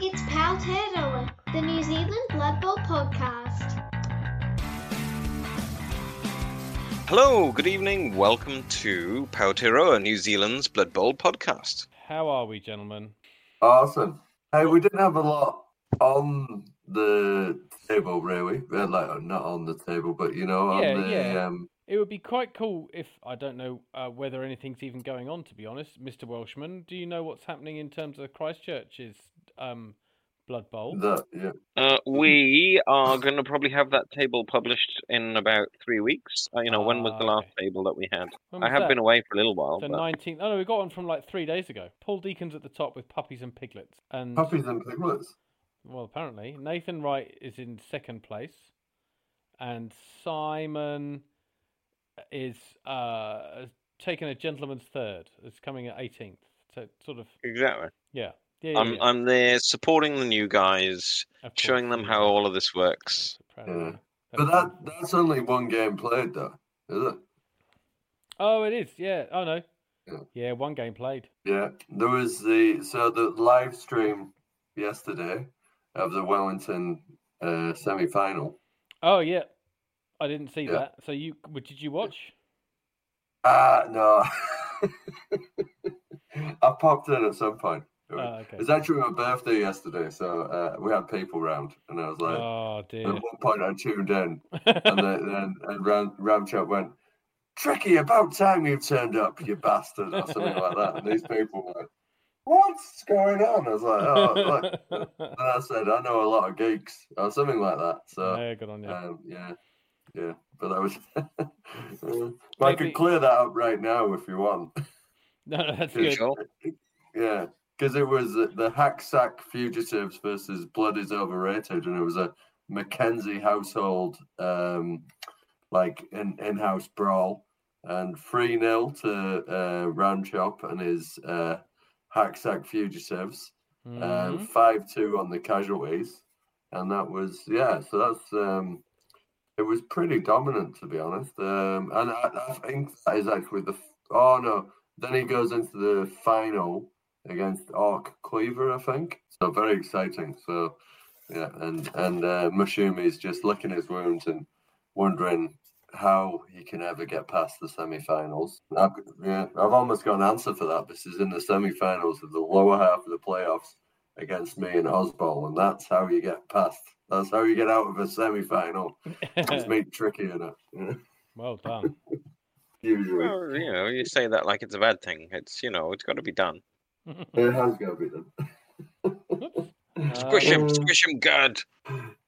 It's Powtearoa, the New Zealand Blood Bowl podcast. Hello, good evening. Welcome to Powtearoa, New Zealand's Blood Bowl podcast. How are we, gentlemen? Awesome. Hey, we didn't have a lot on the table, really. Like, not on the table, but you know, on Yeah, the yeah. um, It would be quite cool if I don't know uh, whether anything's even going on. To be honest, Mr. Welshman, do you know what's happening in terms of Christchurch's um, Blood Bowl? the yeah. Uh, we are going to probably have that table published in about three weeks. Uh, you know, when was the Ah, last okay. table that we had? I have that? been away for a little while. The but- nineteenth. Oh no, we got one from like three days ago. Paul Deacon's at the top with puppies and piglets, and puppies and piglets. well, apparently Nathan Wright is in second place, and Simon is uh taking a gentleman's third. It's coming at eighteenth. So sort of Exactly. yeah, yeah, yeah. I'm, yeah. I'm there supporting the new guys, showing them how all of this works. So proud of Yeah. But that that's only one game played, though, is it? Oh, it is. Yeah. Oh no. Yeah. Yeah, one game played. Yeah. There was the so the live stream yesterday of the Wellington uh, semi final. Oh yeah. I didn't see Yeah. that. So you did you watch? Ah, no. I popped in at some point. Oh, okay. It was actually my birthday yesterday, so uh, we had people round, and I was like, Oh at dear. one point I tuned in, and then, then and Ram, Ramchop went, Tricky, about time you've turned up, you bastard, or something like that. And these people were like, What's going on? I was like, Oh, and I said, I know a lot of geeks, or something like that. So, yeah, good on you. um, yeah, yeah. But that was, but I Maybe- could clear that up right now if you want. no, no, that's good. Sure. Yeah, because it was the Hacksack fugitives versus blood is overrated, and it was a Mackenzie household um, like in in house brawl, and three 0 to uh, Round Chop and his uh, hack sack fugitives, um, Mhm. five two on the casualties, and that was yeah. So that's um, it was pretty dominant to be honest, um, and I, I think that is actually the oh no. Then he goes into the final against Orc Cleaver, I think. So very exciting. So yeah, and and uh, Mushumi is just licking his wounds and wondering how he can ever get past the semi-finals. I've, yeah, I've almost got an answer for that. This is in the semi-finals of the lower half of the playoffs against me and Osbol, and that's how you get past. That's how you get out of a semi-final. Just meet Tricky enough. Yeah, well done. Usually, Well, you know, you say that like it's a bad thing. It's, you know, it's got to be done. It has got to be done. Squish him, Um, squish him good.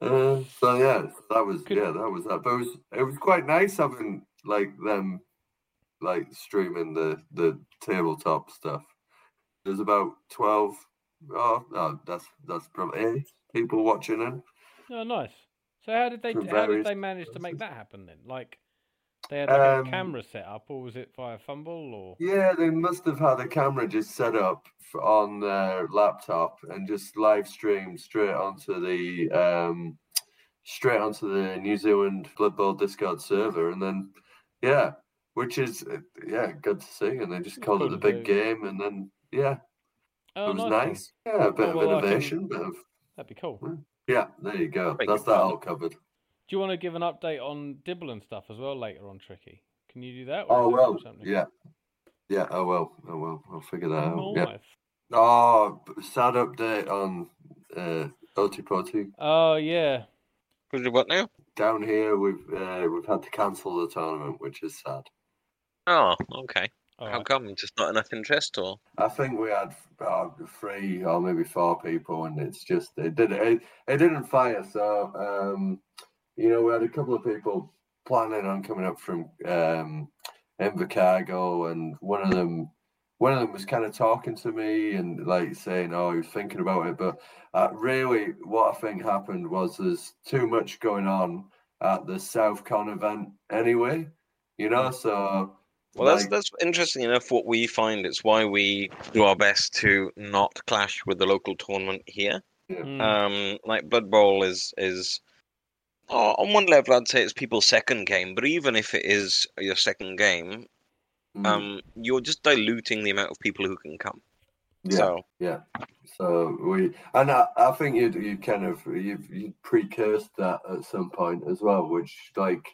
Uh, so yeah, that was Could- yeah, that was that. But it was it was quite nice having like them like streaming the the tabletop stuff. There's about twelve. Oh, no, that's that's probably eight people watching it. Oh, nice. So how did they how did they manage to make that happen then? Like they had like a Um, camera set up, or was it via FUMBBL or? Yeah, they must have had a camera just set up on their laptop and just live streamed straight onto the um, straight onto the New Zealand Blood Bowl Discord server, and then yeah, which is uh, yeah, good to see. And they just It's called it the big do. game, and then yeah, Oh, it was nice. nice. Yeah, a bit Oh, well, I of can- innovation, bit of That'd be cool. Yeah. There you go. Make That's that fun. all covered. Do you want to give an update on Dibble and stuff as well later on, Tricky? Can you do that? Oh well, yeah, yeah. Oh well, oh well. I'll figure that out. Yeah. Oh, sad update on uh, Otepoti. Oh yeah. Who's it what now? Down here, we've uh, we've had to cancel the tournament, which is sad. Oh, okay. All How right. come? Just not enough interest, or? I think we had uh, three or maybe four people, and it's just it did it, it didn't fire. So um, you know, we had a couple of people planning on coming up from um, Invercargill, and one of them one of them was kind of talking to me and like saying, "Oh, he was thinking about it." But uh, really, what I think happened was there's too much going on at the South Con event anyway. You know, so Well, that's like- that's interesting enough. What we find it's why we do our best to not clash with the local tournament here. Mm. Um, like Blood Bowl is is oh, on one level, I'd say it's people's second game. But even if it is your second game, mm, um, you're just diluting the amount of people who can come. Yeah. So Yeah. So we and I, I think you'd you kind of you you precursed that at some point as well, which like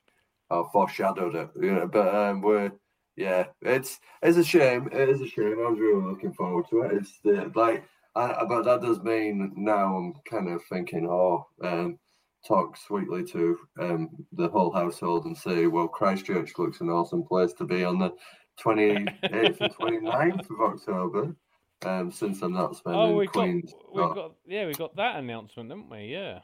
uh, foreshadowed it. You know, but um, we're yeah, it's it's a shame. It is a shame. I was really looking forward to it. It's the like, I, but that does mean now I'm kind of thinking, oh, um, talk sweetly to um the whole household and say, well, Christchurch looks an awesome place to be on the 28th and 29th of October. Um, since I'm not spending Oh, we got Queen's. we oh, got yeah, we got that announcement, didn't we? Yeah.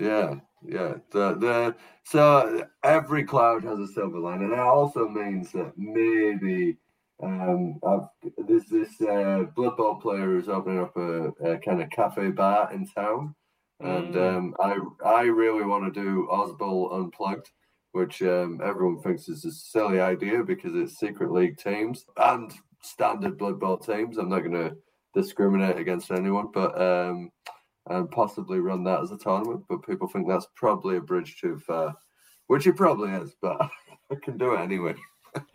Yeah, yeah. The the so every cloud has a silver lining, and that also means that maybe um I've there's this uh, Blood Bowl player who's opening up a, a kind of cafe bar in town, and Mm. um I I really want to do Ozbowl Unplugged, which um everyone thinks is a silly idea because it's secret league teams and standard Blood Bowl teams. I'm not going to discriminate against anyone, but um and possibly run that as a tournament, but people think that's probably a bridge too far, which it probably is, but I can do it anyway.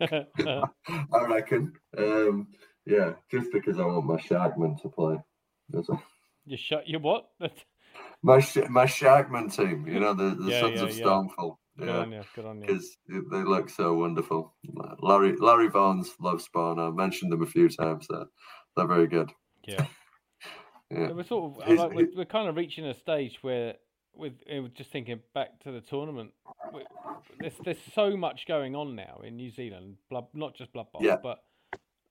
I reckon. Um, yeah, just because I want my Shagman to play. That's all. you shut your what? My my Sharkman team, you know, the, the Yeah, Sons yeah, of yeah. Stormfall. Good Yeah, on you. Good on you. because they look so wonderful. Larry Larry Vaughan's love spawn. I mentioned them a few times. They're, they're very good. Yeah. Yeah. We're sort of like we're, we're kind of reaching a stage where, with just thinking back to the tournament, we- there's there's so much going on now in New Zealand, blood, not just Blood Bowl, Yeah. but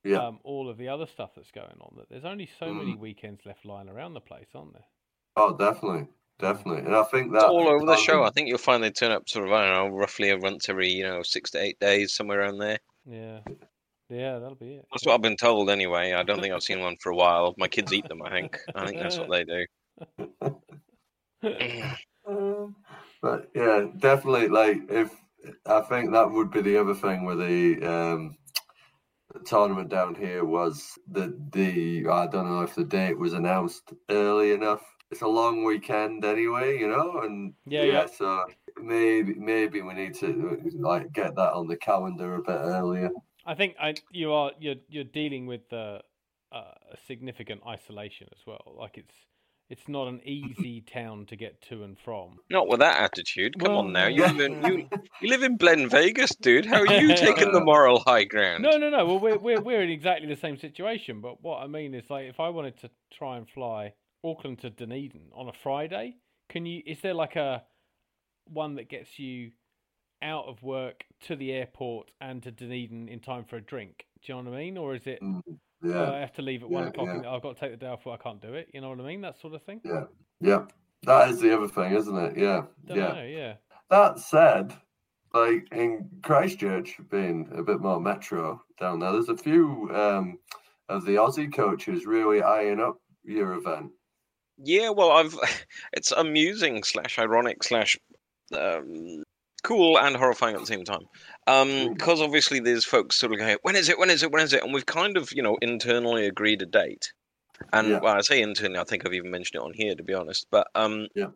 Yeah. um, all of the other stuff that's going on. That there's only so Mm. many weekends left lying around the place, aren't there? Oh, definitely, definitely. And I think that it's all over the show. I think you'll find they turn up sort of I don't know, roughly once every you know six to eight days, somewhere around there. Yeah. Yeah, that'll be it. That's what I've been told anyway. I don't think I've seen one for a while. My kids eat them. I think. I think that's what they do. Um, but yeah, definitely. Like, if I think that would be the other thing with the um, tournament down here was that the I don't know if the date was announced early enough. It's a long weekend anyway, you know, and Yeah, yeah. So maybe maybe we need to like get that on the calendar a bit earlier. I think I, you are you're you're dealing with uh, uh, a significant isolation as well. Like it's it's not an easy town to get to and from. Not with that attitude. Come on now. You Well, live in you, you live in Glen Vegas, dude. How are you taking the moral high ground? No, no, no. Well, we're we're we're in exactly the same situation. But what I mean is, like, if I wanted to try and fly Auckland to Dunedin on a Friday, can you? Is there like a one that gets you out of work to the airport and to Dunedin in time for a drink? Do you know what I mean? Or is it? Mm, uh, Yeah, I have to leave at one o'clock. yeah. And I've got to take the day off. I can't do it. You know what I mean? That sort of thing. yeah, yeah. That is the other thing, isn't it? Yeah, Don't yeah. know. Yeah. That said, like in Christchurch being a bit more metro down there, there's a few um, of the Aussie coaches really eyeing up your event. Yeah, well, I've. It's amusing slash ironic slash um, cool and horrifying at the same time. Um, because obviously there's folks sort of going, when is it? When is it? When is it? And we've kind of, you know, internally agreed a date. And Yeah. well, I say internally, I think I've even mentioned it on here, to be honest. But um, Yeah.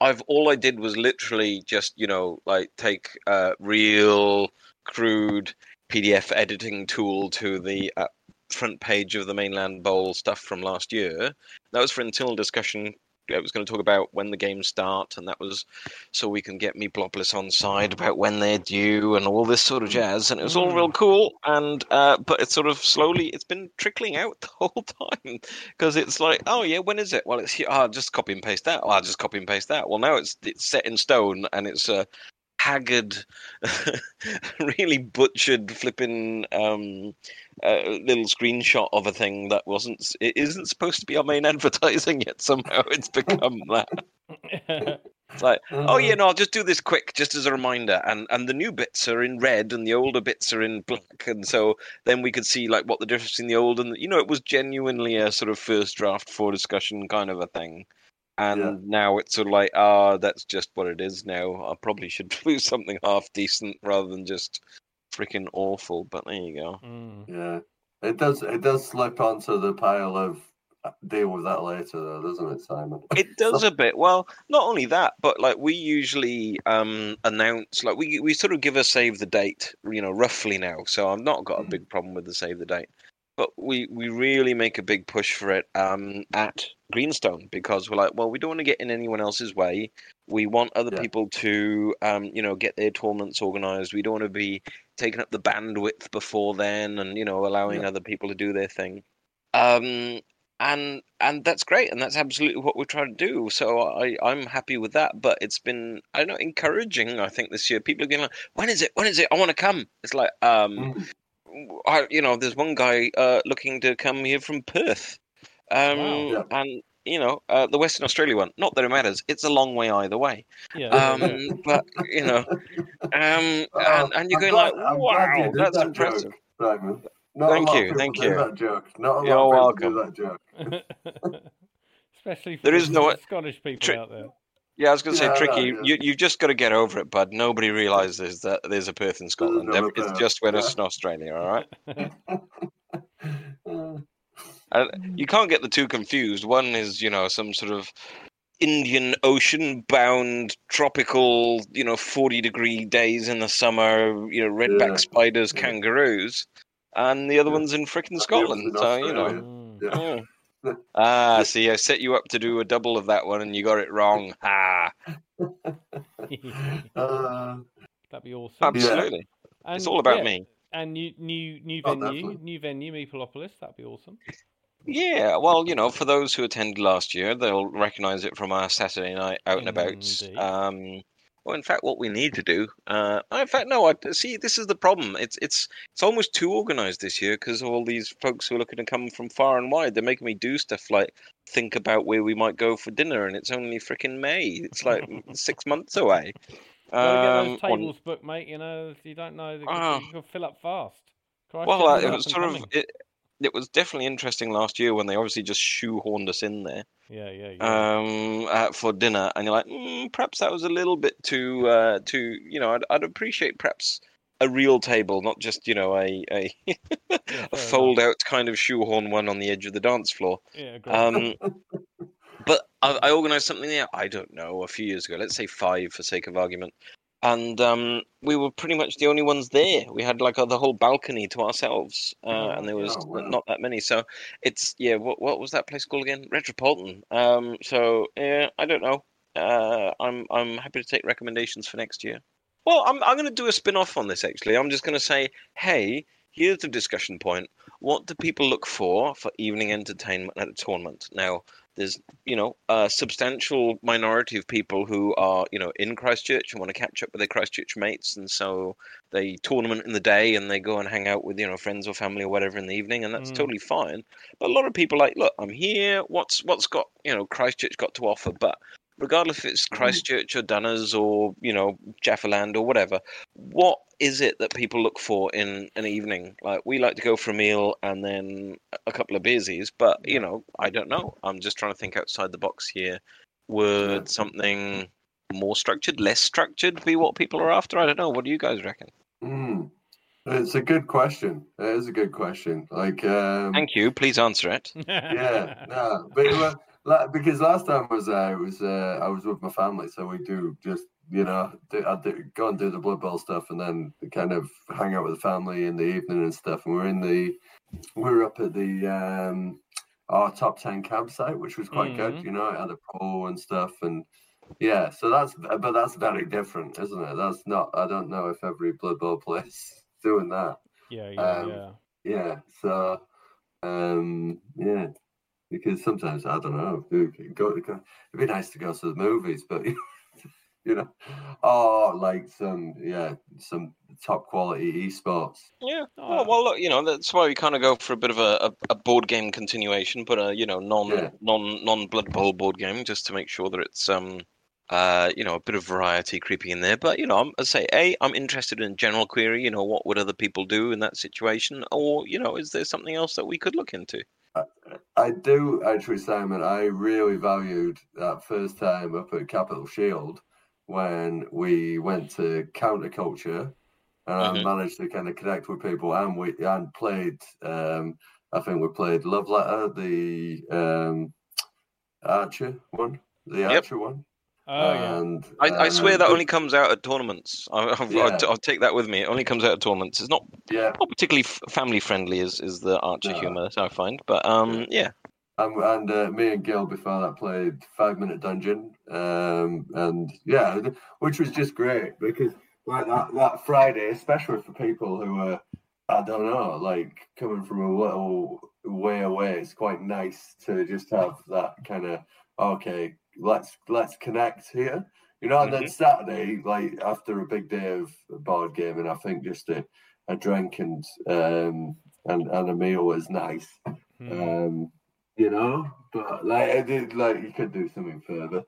I've all I did was literally just, you know, like take a real crude PDF editing tool to the uh, front page of the mainland bowl stuff from last year. That was for internal discussion. I was going to talk about when the games start, and that was so we can get me Blobless on side about when they're due and all this sort of jazz. And it was all real cool. And uh, but it's sort of slowly, it's been trickling out the whole time because it's like, oh yeah, when is it? Well, it's here. Oh, I'll just copy and paste that. Oh, I'll just copy and paste that. Well, now it's it's set in stone, and it's a haggard, really butchered, flipping um, uh, little screenshot of a thing that wasn't. It isn't supposed to be our main advertising yet. Somehow it's become that. It's like, oh yeah, no, I'll just do this quick, just as a reminder. And and the new bits are in red, and the older bits are in black, and so then we could see like what the difference in the old and the, you know, it was genuinely a sort of first draft for discussion kind of a thing. And Yeah. now it's sort of like, ah, that's just what it is now. I probably should do something half decent rather than just freaking awful. But there you go. Mm. Yeah, it does. It does slip onto the pile of uh, deal with that later, though, doesn't it, Simon? It does a bit. Well, not only that, but like we usually um announce, like we we sort of give a save the date, you know, roughly now. So I've not got a big problem with the save the date. but we we really make a big push for it um, at Greenstone because we're like, well, we don't want to get in anyone else's way. We want other Yeah. people to, um, you know, get their tournaments organised. We don't want to be taking up the bandwidth before then, and you know, allowing Yeah. other people to do their thing. Um, and and that's great, and that's absolutely what we're trying to do. So I I'm happy with that. But it's been I don't know encouraging. I think this year people are getting like, when is it? When is it? I want to come. It's like um. Mm. I, you know, there's one guy uh, looking to come here from Perth, um, Wow. Yeah. and you know, uh, the Western Australia one. Not that it matters; it's a long way either way. Yeah. Um, but you know, um, and, and you're I'm going glad- like, I'm you wow, that's that impressive. Joke, Simon. Thank you, thank you. That joke. Not a You're lot welcome. that joke. Especially for There is no- Scottish people Tri- out there. Yeah, I was going to say, I know, tricky. yeah. You you've just got to get over it, bud. Nobody realizes that there's a Perth in Scotland. It's Perth, just yeah. Western Australia, all right. Uh, Uh, you can't get the two confused. One is, you know, some sort of Indian Ocean bound tropical, you know, 40 degree days in the summer, you know, redback Yeah. spiders, Yeah. kangaroos. And the other Yeah. one's in frickin' Scotland. So, you know. Mm. Yeah. yeah. Ah, see, I set you up to do a double of that one and you got it wrong. Ah, Uh, That'd be awesome. absolutely. And, It's all about yeah, me. And new new new Oh, venue, definitely. new venue, Meepleopolis. That'd be awesome. Yeah, well, you know, for those who attended last year, they'll recognize it from our Saturday night out and about. Um, well, in fact, what we need to do, uh, in fact, no, I see. This is the problem. It's it's it's almost too organized this year because all these folks who are looking to come from far and wide. They're making me do stuff like think about where we might go for dinner, and it's only freaking May. It's like six months away. Get Um, tables booked, mate. You know, you don't know. Ah. you could fill up fast. Christ, well, uh, it was sort of it. It was definitely interesting last year when they obviously just shoehorned us in there. Yeah, yeah, yeah. um, uh, for dinner, and you're like, mm, perhaps that was a little bit too, uh, too, you know, I'd, I'd appreciate perhaps a real table, not just, you know, a a, yeah a fold out kind of shoehorn one on the edge of the dance floor. Yeah, great. Um, but I, I organised something there. I don't know, a few years ago. Let's say five for sake of argument. And um, we were pretty much the only ones there. We had like a, the whole balcony to ourselves, uh, Oh, and there was oh, wow. not that many. So it's yeah. What what was that place called again? Retropolitan. Um. So yeah, I don't know. Uh, I'm I'm happy to take recommendations for next year. Well, I'm I'm going to do a spin off on this. Actually, I'm just going to say, hey, here's the discussion point. What do people look for for evening entertainment at a tournament? Now, there's you know a substantial minority of people who are you know in Christchurch and want to catch up with their Christchurch mates, and so they tournament in the day and they go and hang out with you know friends or family or whatever in the evening, and that's Mm. totally fine. But a lot of people are like, look, I'm here. What's what's got you know Christchurch got to offer? But regardless if it's Christchurch or Dunners or you know Jaffaland or whatever, what is it that people look for in an evening? Like we like to go for a meal and then a couple of beersies, but you know I don't know. I'm just trying to think outside the box here. Would something more structured, less structured, be what people are after? I don't know. What do you guys reckon? mm. It's a good question. It is a good question. Like, um, Thank you. Please answer it. yeah, no, but like, because last time I was there, it was uh, I was with my family, so we do just you know do, I do, go and do the blood bowl stuff, and then kind of hang out with the family in the evening and stuff. And we're in the we're up at the um, our top ten campsite, which was quite good. Mhm. You know, it had a pool and stuff, and yeah, so that's but that's very different, isn't it? That's not. I don't know if every blood bowl place doing that. yeah, yeah, Um, yeah. Yeah, so um, yeah, because sometimes I don't know. you Go, go, it'd be nice to go to the movies, but you know, or like some yeah, some top quality esports. Yeah. Oh, Well, well, look, you know, that's why we kind of go for a bit of a, a, a board game continuation, but a you know non Yeah. non non Blood Bowl board game, just to make sure that it's um uh you know a bit of variety creeping in there. But you know, I'm, I say, a I'm interested in general query. You know, what would other people do in that situation, or you know, is there something else that we could look into? I do actually, Simon. I really valued that first time up at Capitol Shield when we went to counterculture and I Mhm. managed to kind of connect with people and we and played. Um, I think we played Love Letter, the um, Archer one, the Yep. Archer one. Oh yeah. and I, I swear um, that only comes out at tournaments. I, I've, Yeah. I'll, I'll take that with me. It only comes out at tournaments. It's not yeah, not particularly f- family friendly, is is the Archer No. humor I find. But um, yeah, and, and uh, me and Gil before that played Five Minute Dungeon, um, and yeah, which was just great because like that, that Friday, especially for people who are I don't know, like coming from a little way away, it's quite nice to just have that kind of okay, let's let's connect here, you know. And then Saturday, like after a big day of board gaming, I think just a, a drink and um and and a meal was nice. Hmm. Um, you know, but like I did, like you could do something further,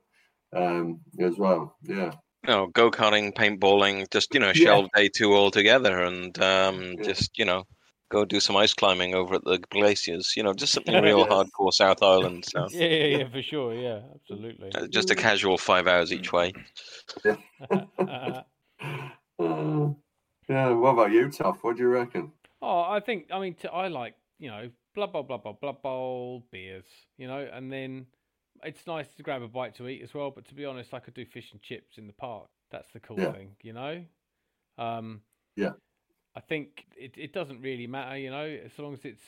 um, as well. Yeah, you know, go karting, paintballing, just you know, Yeah. day two altogether, and um, Yeah. just you know, go do some ice climbing over at the glaciers. You know, just something real hardcore South Island. So yeah, yeah, yeah, for sure. Yeah, absolutely. uh, just a casual five hours each way. Uh, yeah. What about you, Tough? What do you reckon? Oh, I think I mean t- I like you know Blood Bowl, Blood Bowl, Blood Bowl beers, you know, and then it's nice to grab a bite to eat as well. But to be honest, I could do fish and chips in the park. That's the cool Yeah. thing, you know. Um, Yeah. I think it, it doesn't really matter, you know, as long as it's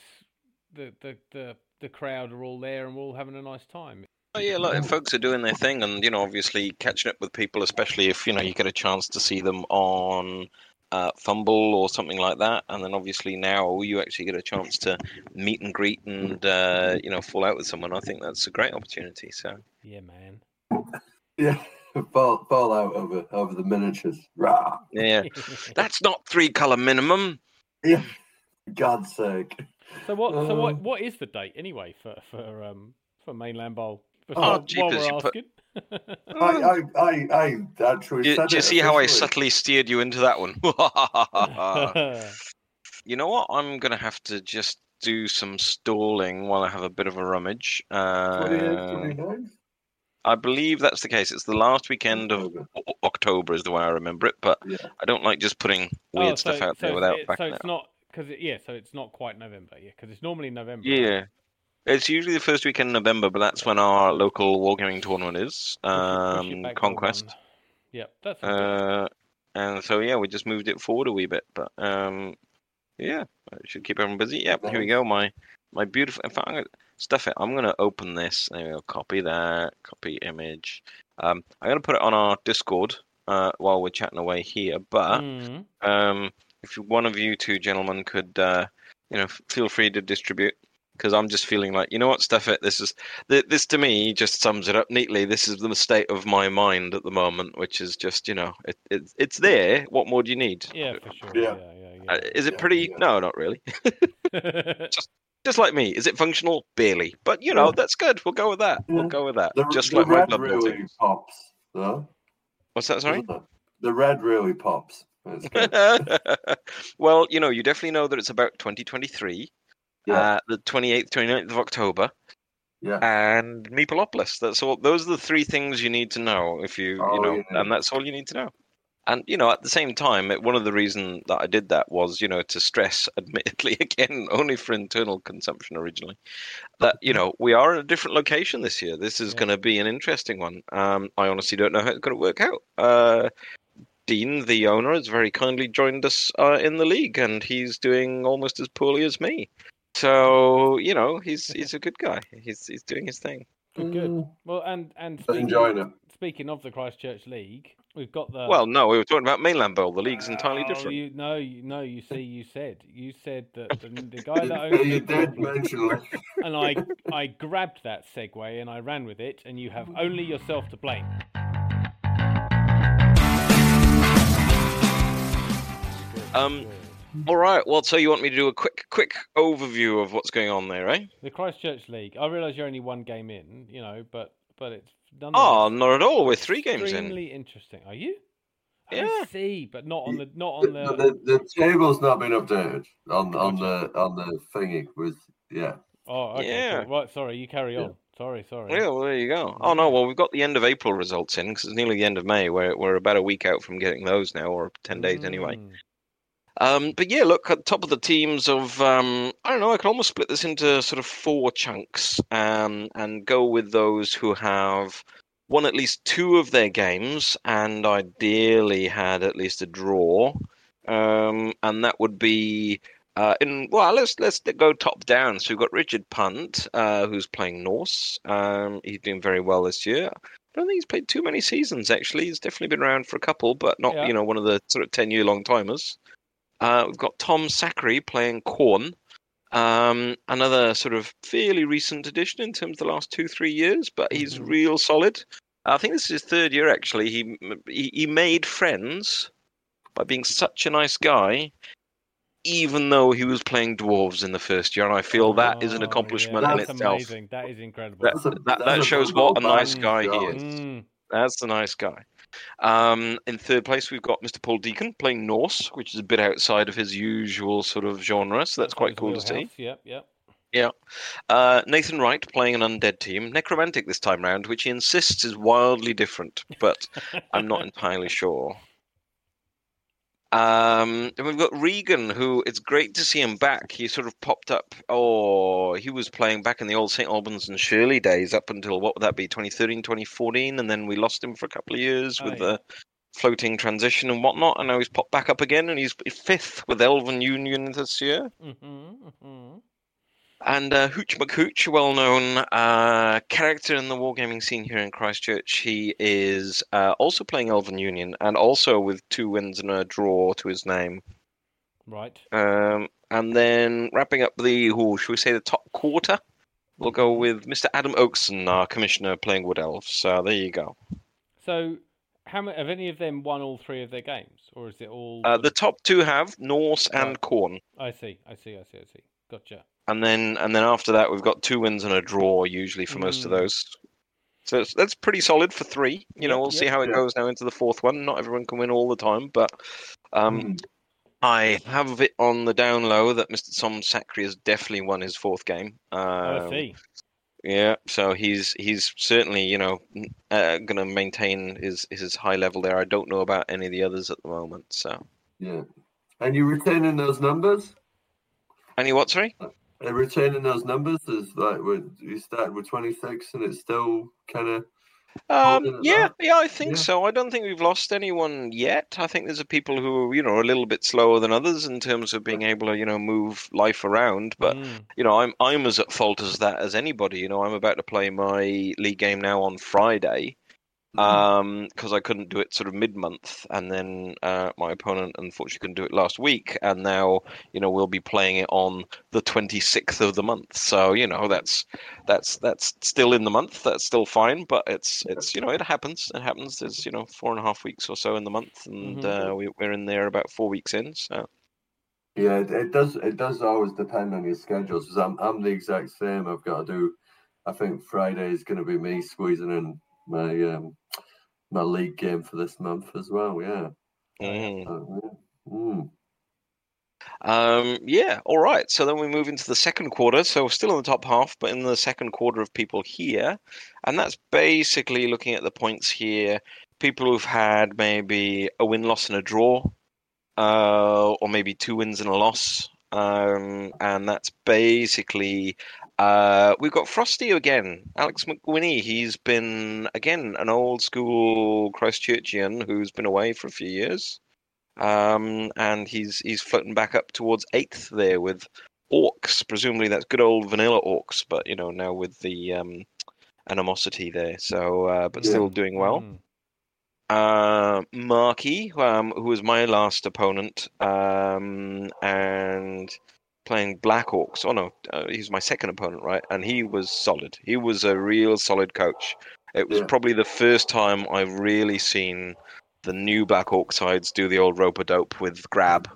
the, the the the crowd are all there and we're all having a nice time. Oh yeah, like folks are doing their thing, and you know, obviously catching up with people, especially if you know you get a chance to see them on uh, FUMBBL or something like that, and then obviously now you actually get a chance to meet and greet and uh, you know fall out with someone. I think that's a great opportunity. So Yeah, man. Yeah, fall fall out over over the miniatures. Rah! yeah, that's not three color minimum. Yeah, God's sake. So what? So what? Um, What is the date anyway for for um for Mainland Bowl? Oh, While jeepers, we're you put- asking. I I I, I actually Do, said do you see how I subtly steered you into that one? you know what? I'm gonna have to just do some stalling while I have a bit of a rummage. 28, Uh, 29? I believe that's the case. It's the last weekend of October. October is the way I remember it, but Yeah. I don't like just putting Oh, weird so- stuff out so there without it, backing So it's up. not because it, yeah, so it's not quite November, yeah, because it's normally November. Yeah. It's usually the first weekend in November, but that's when our local wargaming tournament is. Push it- push it Um, Conquest. one. Yep, that's all. Uh, and so yeah, we just moved it forward a wee bit, but um, yeah, it should keep everyone busy. Yep, here we go. My my beautiful. In fact, I'm gonna stuff it. I'm gonna open this. There we go. Copy that. Copy image. Um, I'm gonna put it on our Discord uh, while we're chatting away here. But Mm. um, if one of you two gentlemen could, uh, you know, feel free to distribute. Because I'm just feeling like, you know what, stuff it. This is this to me just sums it up neatly. This is the state of my mind at the moment, which is just, you know, it, it it's there. What more do you need? Yeah, for sure. Yeah. Yeah, yeah, Uh, is it Yeah, pretty? yeah. No, not really. yeah. Just like me, is it functional? Barely. But you know, Yeah. that's good. We'll go with that. We'll go with that. The, just the like my red Blood really team. pops, though. What's that? Sorry. The red really pops. Well, you know, you definitely know that it's about 2023. Yeah. Uh, the 28th, 29th of October. yeah. and Meepleopolis. That's all. Those are the three things you need to know if you, Oh, you know, yeah. and that's all you need to know. And you know, at the same time, it- one of the reasons that I did that was, you know, to stress, admittedly, again, only for internal consumption originally, that you know we are in a different location this year. This is Yeah. going to be an interesting one. Um, I honestly don't know how it's going to work out. Uh, Dean, the owner, has very kindly joined us uh, in the league, and he's doing almost as poorly as me. So you know, he's he's a good guy. He's he's doing his thing. Good, good. Mm, Well, and and but speaking, enjoying it. speaking of the Christchurch League, we've got the Well, no, we were talking about Mainland Bowl. The league's entirely Oh, different. You, no, you, no. You see, you said you said that the, the guy that owns you the did mention it. and I I grabbed that segue and I ran with it, and you have only yourself to blame. Um. All right. Well, so you want me to do a quick, quick overview of what's going on there, eh? the Christchurch League. I realise you're only one game in, you know, but but it's Oh, nonetheless ah, not at all. We're three games in. extremely interesting. Are you? Yeah. I see, but not on the not on The, the. the, the table's not been updated on on the on the thingy. with yeah. Oh, okay. Yeah. Cool. Right, sorry. You carry Yeah. on. Sorry, sorry. Yeah, well, there you go. Oh no, well, we've got the end of April results in because it's nearly the end of May. We're we're about a week out from getting those now, or ten days anyway. Hmm. Um, but yeah, look at the top of the teams of um, I don't know. I could almost split this into sort of four chunks um, and go with those who have won at least two of their games, and ideally had at least a draw. Um, and that would be uh, in well, let's let's go top down. So we've got Richard Punt, uh, who's playing Norse. Um, he's doing very well this year. I don't think he's played too many seasons actually. He's definitely been around for a couple, but not Yeah. you know one of the sort of ten year long timers. Uh, we've got Tom Zachary playing Khorne. Um, another sort of fairly recent addition in terms of the last two three years, but he's Mhm. real solid. I think this is his third year actually. He he, he made friends by being such a nice guy, even though he was playing dwarves in the first year, and I feel that is an Oh, accomplishment yeah, in that's itself. amazing. That is incredible. That, That's a- that, that shows what a nice band guy he is. Mm, That's a nice guy. Um, in third place, we've got Mr. Paul Deacon playing Norse, which is a bit outside of his usual sort of genre, so that's quite cool to see. Yep, yep. Uh, Nathan Wright playing an undead team, necromantic this time round, which he insists is wildly different, but I'm not entirely sure. Um, then we've got Regan, who it's great to see him back. He sort of popped up, oh, he was playing back in the old St. Albans and Shirley days up until what would that be, 2013, 2014, and then we lost him for a couple of years Oh, with yeah. the floating transition and whatnot. And now he's popped back up again, and he's fifth with Elven Union this year. hmm hmm And uh, Hooch McHooch, a well known uh, character in the wargaming scene here in Christchurch. He is uh, also playing Elven Union and also with two wins and a draw to his name. Right. Um, and then wrapping up the, oh, should we say the top quarter? We'll go with Mr. Adam Oakson, our commissioner, playing Wood Elves. So there you go. So, how many have any of them won all three of their games, or is it all? Uh, the top two have Norse and. Khorne. I see. I see. I see. I see. Gotcha. And then and then after that we've got two wins and a draw usually for most of Mm. those. So it's, that's pretty solid for three. You know, we'll see how it Yeah. goes now into the fourth one. Not everyone can win all the time, but um, Mm. I have it on the down low that Mr. Tom Zachary has definitely won his fourth game. Oh, I Um, see. yeah, so he's he's certainly you know uh, going to maintain his his high level there. I don't know about any of the others at the moment. So Yeah. And you retaining those numbers? any what? Sorry. Are retaining those numbers is like when you started with 26 and it's still kind of Um, yeah, yeah, I think Yeah. so. I don't think we've lost anyone yet. I think there's a people who are, you know, a little bit slower than others in terms of being able to, you know, move life around. But Mm. you know, I'm I'm as at fault as that as anybody. You know, I'm about to play my league game now on Friday, um, because I couldn't do it sort of mid month, and then uh, my opponent unfortunately couldn't do it last week, and now you know we'll be playing it on the 26th of the month. So you know that's that's that's still in the month. That's still fine, but it's it's you know it happens. It happens. There's you know four and a half weeks or so in the month, and Mhm. uh, we, we're in there about four weeks in. So Yeah, it, it does. It does always depend on your schedules. 'cause I'm I'm the exact same. I've got to do. I think Friday is going to be me squeezing in my um my league game for this month as well. Yeah. mm. Yeah. Mm. Um, yeah, all right. So then we move into the second quarter. So we're still in the top half, but in the second quarter of people here. And that's basically looking at the points here. People who've had maybe a win, loss, and a draw, uh, or maybe two wins and a loss. Um, and that's basically uh, we've got Frosty again, Alex McWinney. He's been again an old school Christchurchian who's been away for a few years um, and he's he's floating back up towards eighth there with orcs. Presumably that's good old vanilla orcs, but you know now with the um, animosity there. So, uh, but still doing well. Mm. Uh, Marky, um, who was my last opponent, um, and playing Black Orcs. Oh no, uh, he's my second opponent, right? And he was solid. He was a real solid coach. It was Yeah. probably the first time I've really seen the new Black Orc sides do the old rope a dope with grab.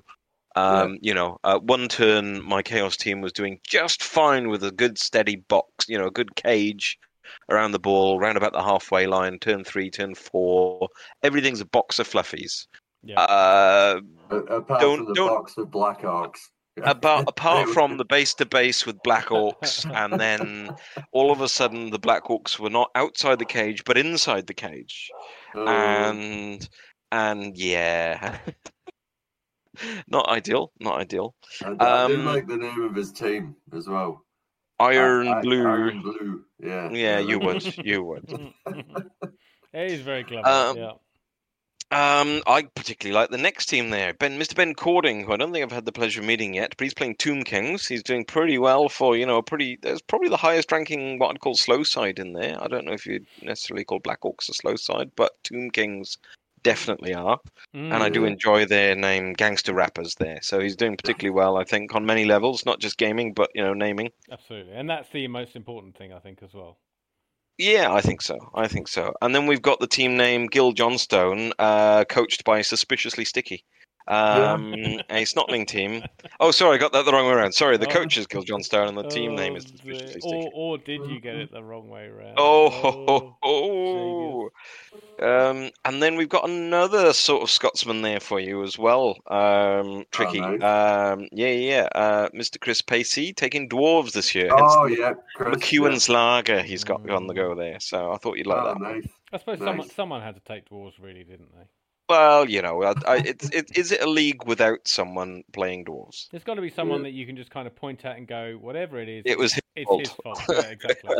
Um, You know, uh, one turn my Chaos team was doing just fine with a good steady box, you know, a good cage around the ball, round about the halfway line. Turn three, turn four, everything's a box of fluffies. Yeah. Uh, Apart Don't- from the don't- box of Black Orcs. About apart from the base to base with Black Orcs, and then all of a sudden the Black Orcs were not outside the cage but inside the cage, Oh, and and yeah, not ideal, not ideal. I, I do um, like the name of his team as well. Iron I- I- Blue. Iron Blue. Yeah. Yeah, you would, you would. He's very clever. Um, yeah. Um, I particularly like the next team there, Ben, Mr. Ben Cording, who I don't think I've had the pleasure of meeting yet, but he's playing Tomb Kings. He's doing pretty well for you know a pretty. There's probably the highest ranking what I'd call slow side in there. I don't know if you'd necessarily call Black Orcs a slow side, but Tomb Kings definitely are, and I do Mm. enjoy their name Gangster Rappers there. So he's doing particularly well, I think, on many levels, not just gaming, but you know naming. Absolutely, and that's the most important thing I think as well. Yeah, I think so. I think so. And then we've got the team name Gil Johnstone, uh, coached by Suspiciously Sticky. Um, a Snotling team. Oh, sorry, I got that the wrong way around. Sorry, the Oh. coach is Gil Johnstone, and the team name is Oh, Suspiciously the- Sticky. or, or did you get it the wrong way around? Oh, ho, ho, ho. Um, and then we've got another sort of Scotsman there for you as well. Um, tricky. nice. Um, yeah, yeah. Uh, Mr. Chris Pacey taking dwarves this year. Hence Oh yeah, Chris, McEwen's Lager he's got on the Mm. go there. So I thought you'd like Oh, that. nice. I suppose someone someone had to take dwarves, really, didn't they? Well, you know, I, I, it's it, is it a league without someone playing dwarves? There's got to be someone that you can just kind of point at and go, whatever it is, It was his it's fault. his fault. Yeah, exactly.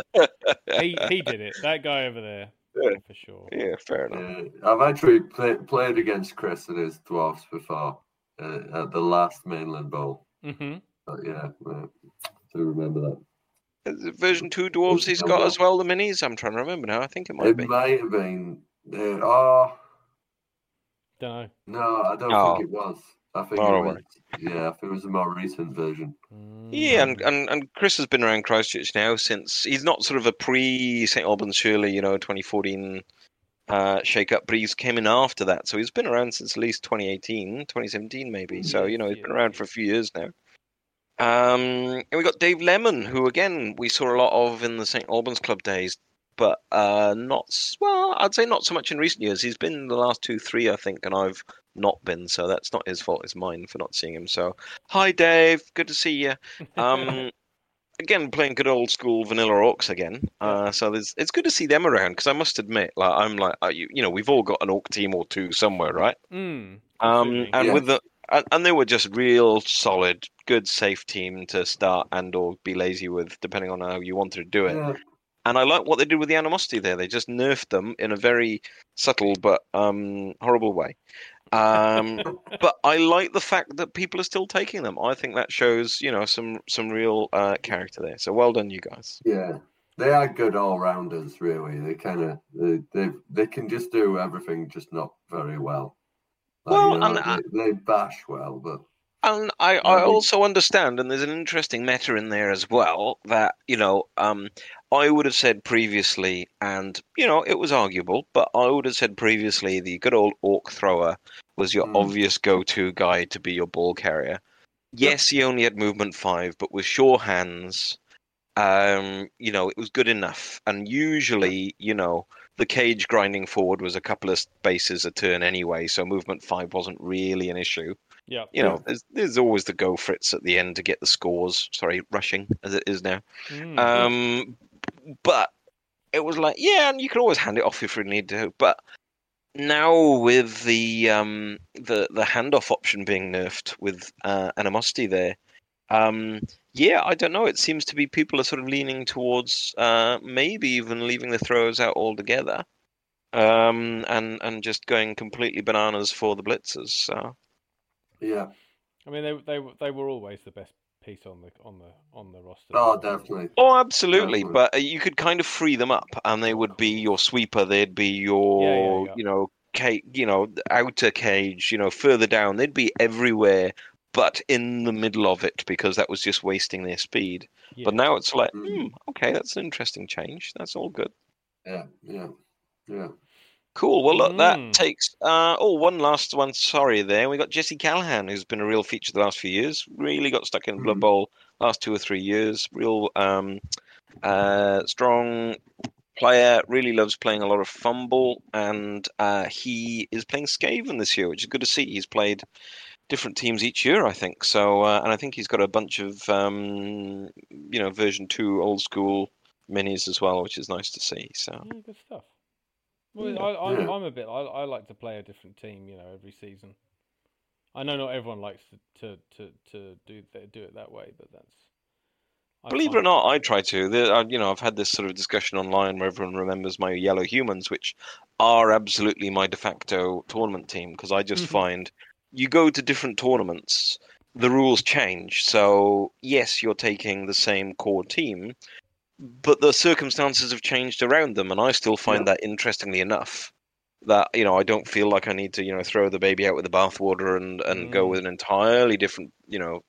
he he did it. That guy over there, Yeah. for sure. Yeah, fair enough. Yeah, I've actually play, played against Chris and his dwarfs before uh, at the last mainland bowl. hmm But yeah, uh, do remember that. Is it version two dwarves he's got as well, the minis. I'm trying to remember now. I think it might It be. It might have been. Uh, oh Don't know. no, I don't Oh. think it was. I think Oh, it was. Yeah, I think it was a more recent version. Yeah, and, Mm. and, and Chris has been around Christchurch now since he's not sort of a pre St Albans Shirley, you know, 2014 uh, shake up, but he's came in after that. So he's been around since at least 2018, 2017 maybe. So, you know, he's been around for a few years now. Um, and we got Dave Lemon, who again we saw a lot of in the St Albans Club days, but uh, not well. I'd say not so much in recent years. He's been the last two, three, I think, and I've not been. So that's not his fault; it's mine for not seeing him. So, hi, Dave. Good to see you. Um, again, playing good old school vanilla orcs again. Uh, so there's, it's good to see them around because I must admit, like I'm like, uh, you, you know, we've all got an orc team or two somewhere, right? Mm, Um, and Yeah. with the and, and they were just real solid, good, safe team to start and or be lazy with, depending on how you wanted to do it. Yeah, And I like what they did with the animosity there. They just nerfed them in a very subtle but um, horrible way. Um, but I like the fact that people are still taking them. I think that shows, you know, some some real uh, character there. So well done, you guys. yeah. They are good all rounders, really. They kind of they, they they can just do everything, just not very well. Like, Well, you know, and I- they, they bash well, but And I, I also understand, and there's an interesting meta in there as well, that, you know, um, I would have said previously, and, you know, it was arguable, but I would have said previously the good old Orc Thrower was your Mm. obvious go to guy to be your ball carrier. Yes, he only had movement five, but with sure hands, um, you know, it was good enough. And usually, you know, the cage grinding forward was a couple of spaces a turn anyway, so movement five wasn't really an issue yeah. you know, there's, there's always the go frits at the end to get the scores. Sorry, rushing as it is now. Mm. Um, but it was like, yeah, and you can always hand it off if you need to. But now with the um, the the handoff option being nerfed with uh, animosity there, um, yeah, I don't know. It seems to be people are sort of leaning towards uh, maybe even leaving the throws out altogether. Um, and and just going completely bananas for the blitzers. So yeah. I mean, they they were- they were always the best piece on the on the on the roster. Oh, definitely. Oh, absolutely. Definitely. But uh, you could kind of free them up, and they would be your sweeper. They'd be your, yeah. you know, cage, you know, outer cage. You know, further down. They'd be everywhere, but in the middle of it because that was just wasting their speed. Yeah. But now it's like, Mm. hmm, okay, that's an interesting change. That's all good. Yeah, yeah, yeah. Cool. Well, look, that Mm. takes. Uh, oh, one last one. Sorry, there we got Jesse Callahan, who's been a real feature the last few years. Really got stuck in Blood Mhm. Bowl last two or three years. Real um, uh, strong player. Really loves playing a lot of FUMBBL, and uh, he is playing Skaven this year, which is good to see. He's played different teams each year, I think. So, uh, and I think he's got a bunch of um, you know version two old school minis as well, which is nice to see. So. Yeah, good stuff. Well, I, I'm, I'm a bit. I, I like to play a different team, you know, every season. I know not everyone likes to to, to, to do do it that way, but that's I Believe it or not, I try to. The, I, you know, I've had this sort of discussion online where everyone remembers my yellow humans, which are absolutely my de facto tournament team because I just Mhm. find you go to different tournaments, the rules change. So yes, you're taking the same core team, but the circumstances have changed around them, and I still find that interestingly enough. That you know, I don't feel like I need to you know throw the baby out with the bathwater and and go Mm. with an entirely different you know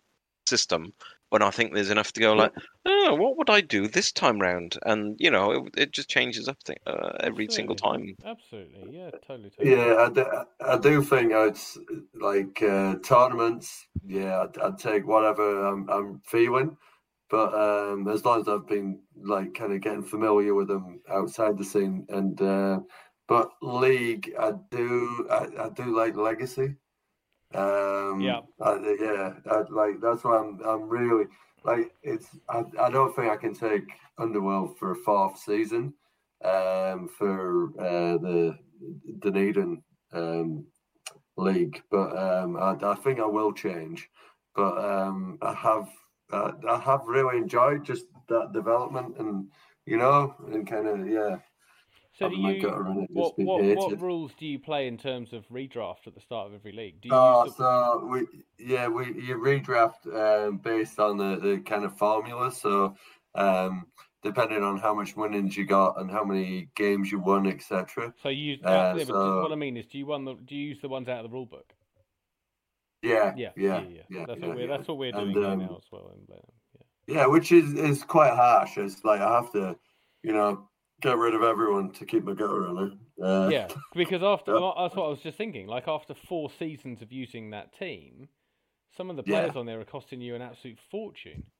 system when I think there's enough to go like, oh, what would I do this time round? And you know, it, it just changes up th- uh, every single time. Absolutely, yeah, totally. totally. Yeah, I do, I do think it's like uh, tournaments. Yeah, I'd, I'd take whatever I'm, I'm feeling, but um, as long as I've been like kind of getting familiar with them outside the scene, and uh, but league, I do, I, I do like legacy. Um, Yeah. I, yeah, I, like that's why I'm, I'm really like it's. I, I don't think I can take Underworld for a fourth season um, for uh, the Dunedin um, league, but um, I, I think I will change. But um, I have I have really enjoyed just that development, and you know, and kind of yeah. So do you? gutter it just What what what rules do you play in terms of redraft at the start of every league? Do you Oh, the, so we yeah we you redraft um, based on the, the kind of formula. So um, depending on how much winnings you got and how many games you won, etc. so you? uh, yeah, so- what I mean is, do you the? Do you use the ones out of the rule book? Yeah, Yeah, yeah, yeah, yeah. That's yeah, what we're yeah. that's what we're doing here um, now as well. in Blenheim, Yeah, which is is quite harsh. It's like I have to, you know, get rid of everyone to keep my gutter running. Uh, Yeah, yeah. Because after Yeah. well, that's what I was just thinking. Like after four seasons of using that team, some of the Yeah. players on there are costing you an absolute fortune.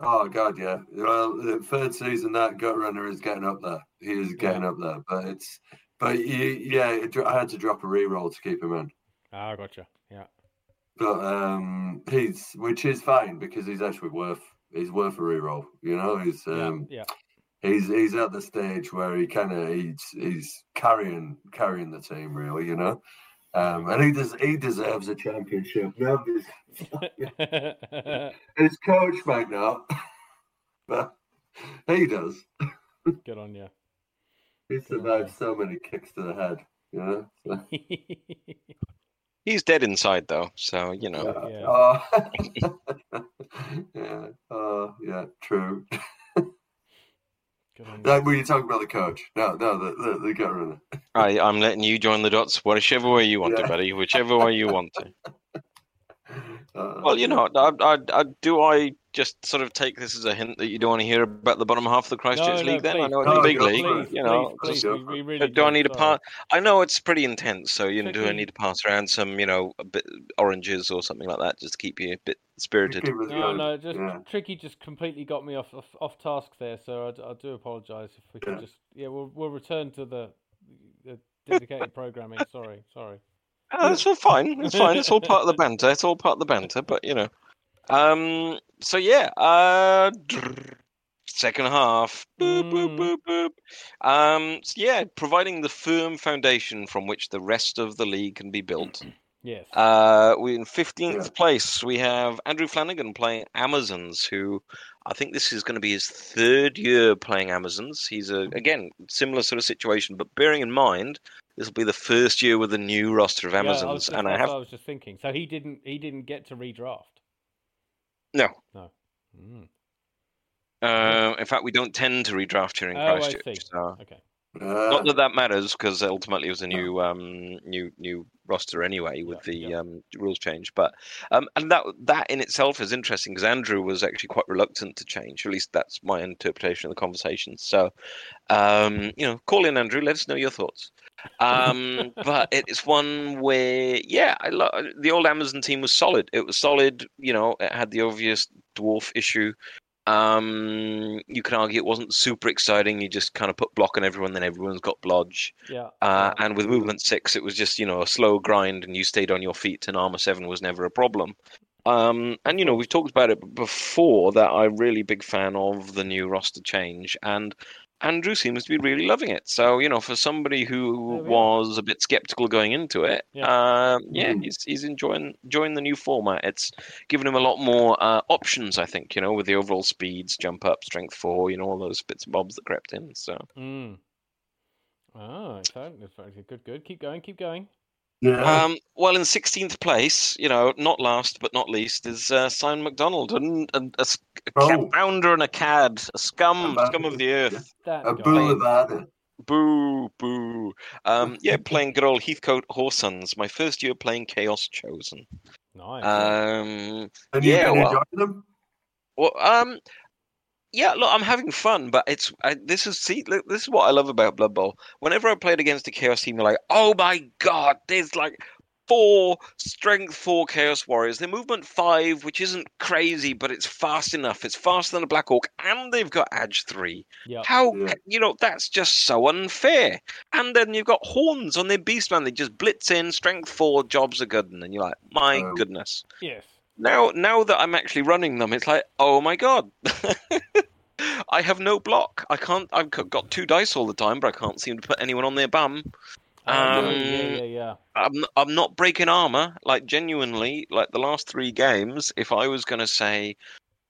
Oh god, yeah. Well, the third season that gut runner is getting up there. He is getting up there, but it's but you, yeah, it, I had to drop a reroll to keep him in. Ah, gotcha. Yeah. But um, he's which is fine because he's actually worth he's worth a reroll. You know, he's um, yeah. he's he's at the stage where he kind of he's he's carrying carrying the team really. You know, um, and he does he deserves a championship. Nobody's Yeah. his coach might not, but he does. Good on you. He survived so many kicks to the head. You know. So, He's dead inside though, so you know. Yeah. Oh, yeah. Oh, yeah. True. Good on you. Like when you talk about the coach. No, no, the the, the gut runner. I, I'm letting you join the dots, whichever way you want to, buddy. Whichever way you want to. Uh, Well, you know, I, I, I, do I just sort of take this as a hint that you don't want to hear about the bottom half of the Christchurch no, League? Then I know it's no, a big go league, please, you know. please, just- please, we, we really do I need to pass? I know it's pretty intense, so you know, do I need to pass around some, you know, a bit oranges or something like that, just to keep you a bit spirited? keep us No, going. no, just yeah. tricky. Just completely got me off off, off task there. So I do apologise if we can Yeah. just yeah, we'll we'll return to the, the dedicated programming. Sorry, sorry. Uh, it's all fine. It's fine. It's all part of the banter. It's all part of the banter. But you know, um. So yeah. Uh. Second half. Boop, boop, Mm. boop, boop. Um. So yeah, providing the firm foundation from which the rest of the league can be built. Yes. Uh, we in fifteenth place. We have Andrew Flanagan playing Amazons, who I think this is going to be his third year playing Amazons. He's a again similar sort of situation, but bearing in mind this will be the first year with a new roster of Yeah, I was Amazons, and I have I was just thinking. So he didn't he didn't get to redraft. No. No. Mm. Uh, in fact, we don't tend to redraft here in Oh, I Christchurch. see. So. Okay. Uh, Not that that matters because ultimately it was a new um new new roster anyway with Yeah, the yeah. um rules change but um and that that in itself is interesting because Andrew was actually quite reluctant to change at least that's my interpretation of the conversation so um you know call in Andrew let us know your thoughts um but it's one where yeah I lo- the old Amazon team was solid it was solid you know it had the obvious dwarf issue um, you can argue it wasn't super exciting. You just kind of put block on everyone, then everyone's got blodge. Yeah. Uh, and with movement six, it was just you know a slow grind, and you stayed on your feet. And armor seven was never a problem. Um, and you know we've talked about it before that I'm really big fan of the new roster change, and Andrew seems to be really loving it. So you know, for somebody who There we was a bit skeptical going into it, Yeah. um, yeah, Mm. he's he's enjoying enjoying the new format. It's given him a lot more uh, options, I think. You know, with the overall speeds, jump up, strength four, you know, all those bits and bobs that crept in. So Mm. Oh, exciting. That's very good. Good, good. Keep going, keep going. Yeah. Um, well, in 16th place, you know, not last but not least, is uh, Simon McDonald, and, and a, s- a Oh. cat founder and a cad, a scum, A scum of the earth. That a guy. boulevard. Boo, boo. Um, yeah, playing good old Heathcote Horsons. My first year playing Chaos Chosen. Nice. Um, And you Yeah, well- enjoy them? well, um, yeah, look, I'm having fun, but it's I, this is see, look, this is what I love about Blood Bowl. Whenever I played against a Chaos team, you're like, oh my god, there's like four strength four Chaos Warriors. They're movement five, which isn't crazy, but it's fast enough. It's faster than a Black Orc, and they've got Edge three. Yep. How Yeah. you know that's just so unfair. And then you've got horns on their beastman. They just blitz in, strength four, jobs are good, and you're like, my Um, goodness. Yes. Now, now that I'm actually running them, it's like, oh my god, I have no block. I can't. I've got- got two dice all the time, but I can't seem to put anyone on their bum. Oh, Um, yeah, yeah, yeah. I'm I'm not breaking armor. Like genuinely, like the last three games, if I was going to say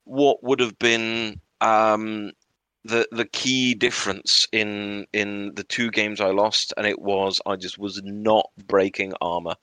what would have been um, the the key difference in in the two games I lost, and it was I just was not breaking armor.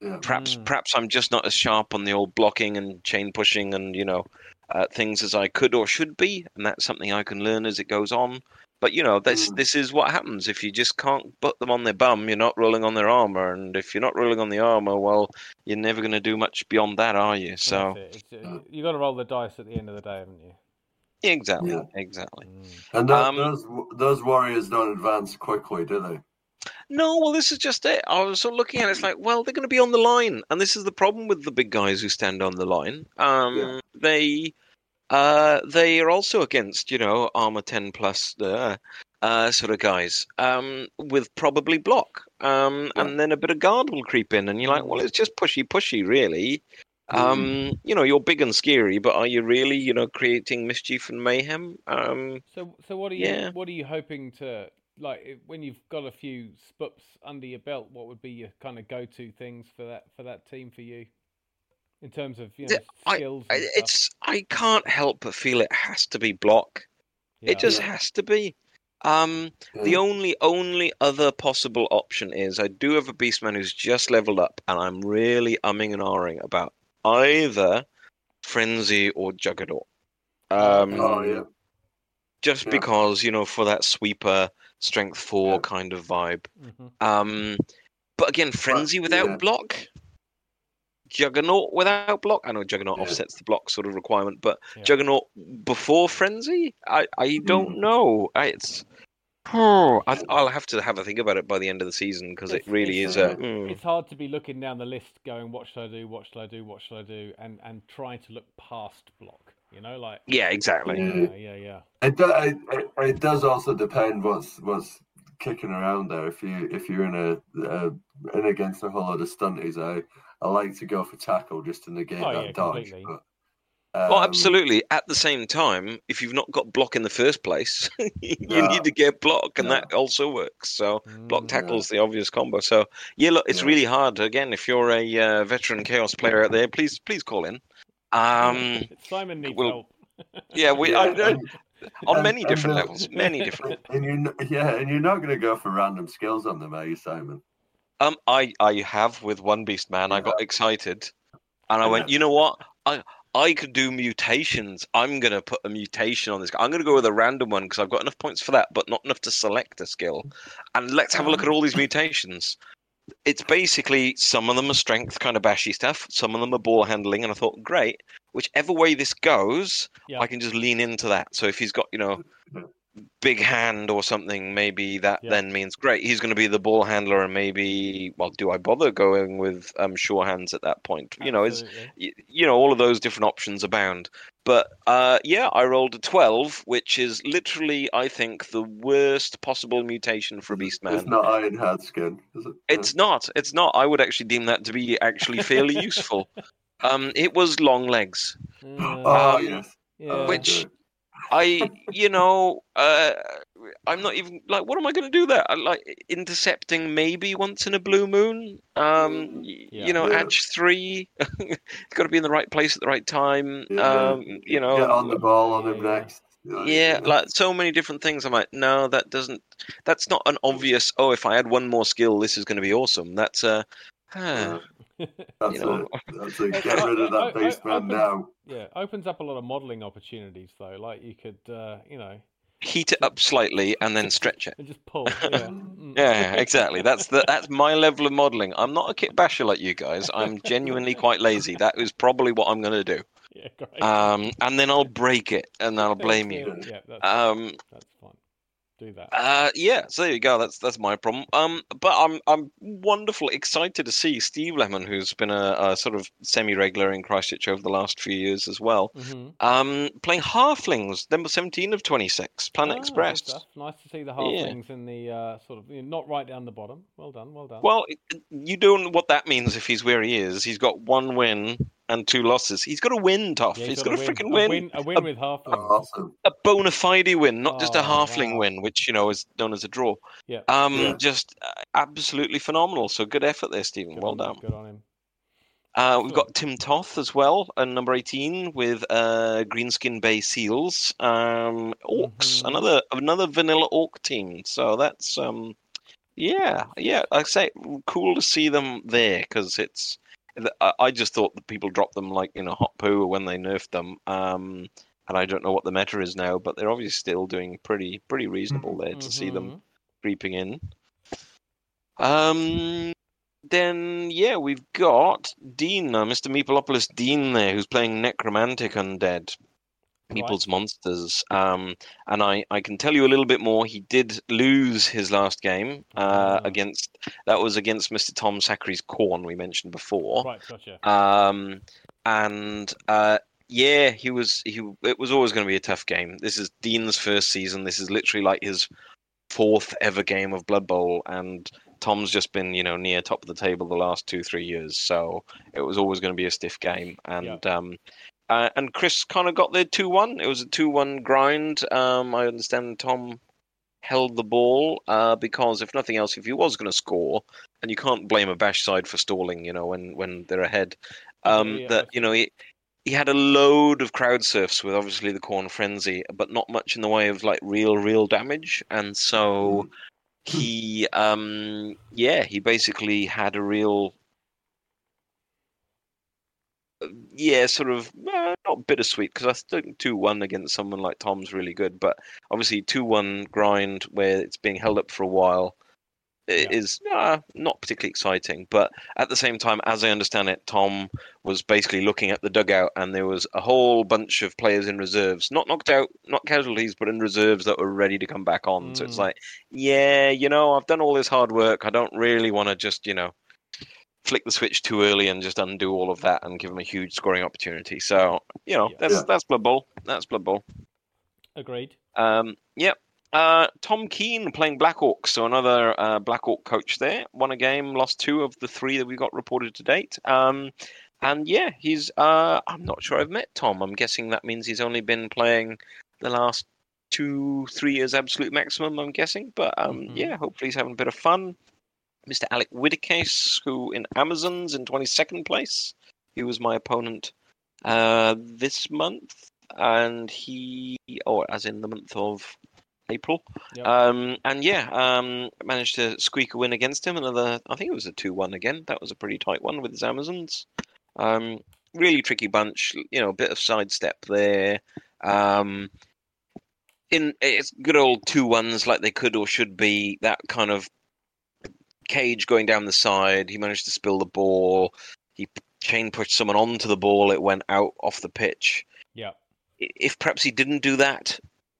Yeah. Perhaps Mm. perhaps I'm just not as sharp on the old blocking and chain pushing and you know uh, things as I could or should be, and that's something I can learn as it goes on. But you know, this Mm. this is what happens if you just can't put them on their bum. You're not rolling on their armor, and if you're not rolling on the armor, well, you're never going to do much beyond that, are you? So That's it. Uh, you got to roll the dice at the end of the day, haven't you? exactly, Yeah. exactly. Mm. And tho- Um, those those warriors don't advance quickly, do they? No, well, this is just it. I was sort of looking at it, it's like, well, they're going to be on the line, and this is the problem with the big guys who stand on the line. Um, Yeah. they, uh, they are also against, you know, armor ten plus, uh, uh, sort of guys, um, with probably block, um, Yeah. and then a bit of guard will creep in, and you're like, well, it's just pushy, pushy, really. Mm. Um, you know, you're big and scary, but are you really, you know, creating mischief and mayhem? Um, So, so what are you? Yeah. What are you hoping to like when you've got a few spups under your belt? What would be your kind of go-to things for that for that team for you, in terms of you know Yeah, skills? I- it's I can't help but feel it has to be block. Yeah. It just has to be. Um, the only only other possible option is I do have a beastman who's just leveled up, and I'm really umming and ahhing about either frenzy or juggernaut. Um, Oh yeah. just yeah. because you know for that sweeper strength four Yeah. kind of vibe. Mhm. Um, but again, frenzy without yeah. block. Juggernaut without block. I know Juggernaut Yeah. offsets the block sort of requirement, but Yeah. Juggernaut before frenzy, I I don't Hmm. know. I, it's oh, I, I'll have to have a think about it by the end of the season because it really it's, is a. uh, hmm. It's hard to be looking down the list, going, "What should I do? What should I do? What should I do?" and and trying to look past block. You know, like Yeah, exactly. Yeah. yeah, yeah, yeah. It, do, it, it, it does also depend what's what's kicking around there. If you if you're in a uh, in against a whole lot of stunties, I I like to go for tackle just to negate Oh, that yeah, dodge. completely. But, Well, um, absolutely. At the same time, if you've not got block in the first place, you Yeah. need to get block, and Yeah. that also works. So block Mm. tackle's the obvious combo. So yeah, look, it's Yeah. really hard. Again, if you're a uh, veteran chaos player out there, please please call in. Um, Simon needs we'll- help. yeah, we yeah, I, and- on and- many and, different uh, levels, many different. and you kn- yeah, and you're not going to go for random skills on them, are you, Simon? Um, I I have with one beast man. I got excited, and I went. You know what? I I could do mutations. I'm gonna put a mutation on this guy. I'm gonna go with a random one because I've got enough points for that, but not enough to select a skill. And let's have a look at all these mutations. It's basically some of them are strength kind of bashy stuff. Some of them are ball handling, and I thought, great. Whichever way this goes, Yeah. I can just lean into that. So if he's got, you know, big hand or something, maybe that Yeah. then means great. He's going to be the ball handler, and maybe, well, do I bother going with um, sure hands at that point? You know, is Absolutely. you know all of those different options abound. But uh, yeah, I rolled a twelve, which is literally, I think, the worst possible mutation for a beast man. It's not iron hard skin, is it? It's not. It's not. I would actually deem that to be actually fairly useful. Um, it was long legs. Uh, oh um, yes. yeah. which- good. I, you know, uh, I'm not even like, what am I going to do there? I, like intercepting maybe once in a blue moon. Um, y- Yeah. you know, Yeah. edge three, got to be in the right place at the right time. Yeah. Um, you know, Get on the ball on him Yeah. next. yeah, like so many different things. I'm like, no, that doesn't. That's not an obvious. Oh, if I had one more skill, this is going to be awesome. That's a. Uh, Uh, that's you know. it. That's it. Get rid of I- I- that beast man open- now. yeah, opens up a lot of modelling opportunities though. Like you could, uh, you know, heat it up slightly and then stretch it. and just pull. Yeah, Mm. Yeah, exactly. That's the that's my level of modelling. I'm not a kit basher like you guys. I'm genuinely quite lazy. That is probably what I'm going to do. yeah, great. Um, and then I'll break it, and I'll blame you. Yeah, that's, Um, that's fine. Do that. uh, yeah. So there you go. That's that's my problem. Um, but I'm I'm wonderful, excited to see Steve Lemon, who's been a, a sort of semi-regular in Christchurch over the last few years as well. hmm Um, playing Halflings, number 17 of 26, Planet Express. Nice to see the Yeah. halflings in the uh, sort of you know, not right down the bottom. Well done, well done. Well, you don't know what that means if he's where he is. He's got one win and two losses. He's got a win, Tough. Yeah, he's got got a win. freaking a win. win. A win A- with halflings. Awesome. A bona fide win, not just a Oh, halfling wow. win, which, you know, is known as a draw. Yeah. Um, Yeah. Just uh, absolutely phenomenal. So good effort there, Stephen. Good well on, done. Good on him. Uh, we've got Tim Toth as well, and number 18 with uh, Greenskin Bay Seals. Um, Orcs, Mhm. another another vanilla Orc team. So that's, um, yeah, yeah, I say cool to see them there because it's. I- I just thought that people dropped them like in a hot poo when they nerfed them. Um, and I don't know what the meta is now, but they're obviously still doing pretty pretty reasonable there to see them Mhm. creeping in. Um, then yeah, we've got Dean, uh, Mr. Meepleopolis Dean there, who's playing Necromantic Undead. Right. Monsters. Um, and I, I can tell you a little bit more. He did lose his last game uh, Ah. against that was against Mr. Tom Sacri's Khorne we mentioned before. Right, gotcha. Um, and uh, yeah, he was he. It was always going to be a tough game. This is Dean's first season. This is literally like his fourth ever game of Blood Bowl, and Tom's just been you know near top of the table the last two three years. So it was always going to be a stiff game, and um. Uh, and Chris kind of got there 2 1. It was a 2 1 grind. Um, I understand Tom held the ball uh, because, if nothing else, if he was going to score, and you can't blame a bash side for stalling, you know, when, when they're ahead, um, yeah, that, you know, he, he had a load of crowd surfs with obviously the Khorne Frenzy, but not much in the way of like real, real damage. And so he, um, yeah, he basically had a real yeah, sort of uh, not bittersweet because I think two one against someone like Tom's really good, but obviously two one grind where it's being held up for a while Yeah. is uh, not particularly exciting. But at the same time, as I understand it, Tom was basically looking at the dugout and there was a whole bunch of players in reserves, not knocked out, not casualties, but in reserves that were ready to come back on. So it's Mm. like, yeah, you know, I've done all this hard work. I don't really want to just, you know flick the switch too early and just undo all of that and give them a huge scoring opportunity. So you know Yeah. that's Yeah. that's Blood Bowl. That's Blood Bowl. Agreed. Um, yep. Uh, Tom Keane playing Black Orcs, so another uh, Black Orc coach there. Won a game, lost two of the three that we got reported to date. Um, and yeah, he's. Uh, I'm not sure I've met Tom. I'm guessing that means he's only been playing the last two, three years absolute maximum. I'm guessing, but um, Mhm. yeah, hopefully he's having a bit of fun. Mr. Alec Whitacase, who in Amazons in 22nd place. He was my opponent uh, this month, and he, or as in the month of April. Yep. Um, and yeah, um, managed to squeak a win against him. Another, I think it was a 2 1 again. That was a pretty tight one with his Amazons. Um, really tricky bunch, you know, a bit of sidestep there. Um, in it's good old two ones like they could or should be. That kind of cage going down the side. He managed to spill the ball. He chain pushed someone onto the ball. It went out off the pitch. Yeah. If perhaps he didn't do that,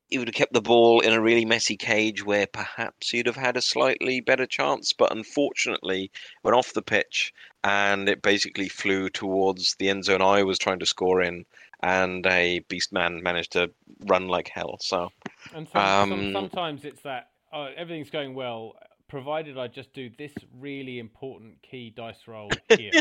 he would have kept the ball in a really messy cage where perhaps he'd have had a slightly better chance. But unfortunately, went off the pitch and it basically flew towards the end zone I was trying to score in. And a beast man managed to run like hell. So And some, some, Um, sometimes it's that oh, everything's going well, provided I just do this really important key dice roll here.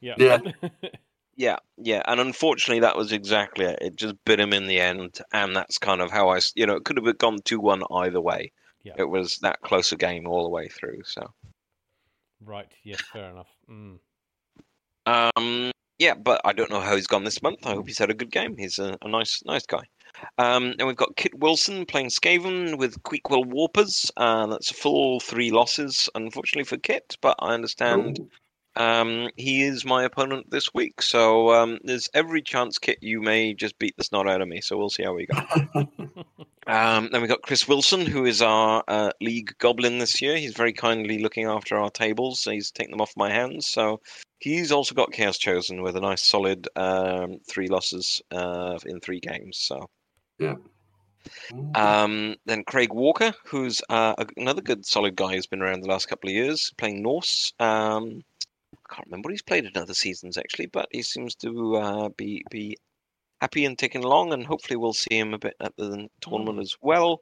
yeah. Yeah. Yeah, yeah, and unfortunately, that was exactly it. It just bit him in the end, and that's kind of how I, you know, it could have gone two one either way. Yeah. It was that close a game all the way through. So, Right. Yes. Fair enough. Mm. um, yeah, but I don't know how he's gone this month. I hope he's had a good game. He's a, a nice, nice guy. Um, and we've got Kit Wilson playing Skaven with Queequel Warpers. Uh, that's a full three losses, unfortunately for Kit, but I understand Um, he is my opponent this week, so um, there's every chance, Kit, you may just beat the snot out of me. So we'll see how we go. Um, then we've got Chris Wilson, who is our uh, league goblin this year. He's very kindly looking after our tables. So He's taken them off my hands, so he's also got Chaos Chosen with a nice solid um, three losses uh, in three games. So um, then Craig Walker, who's uh, another good solid guy who's been around the last couple of years, playing Norse. Um, I can't remember what he's played in other seasons actually, but he seems to uh, be be happy and ticking along, and hopefully we'll see him a bit at the tournament as well.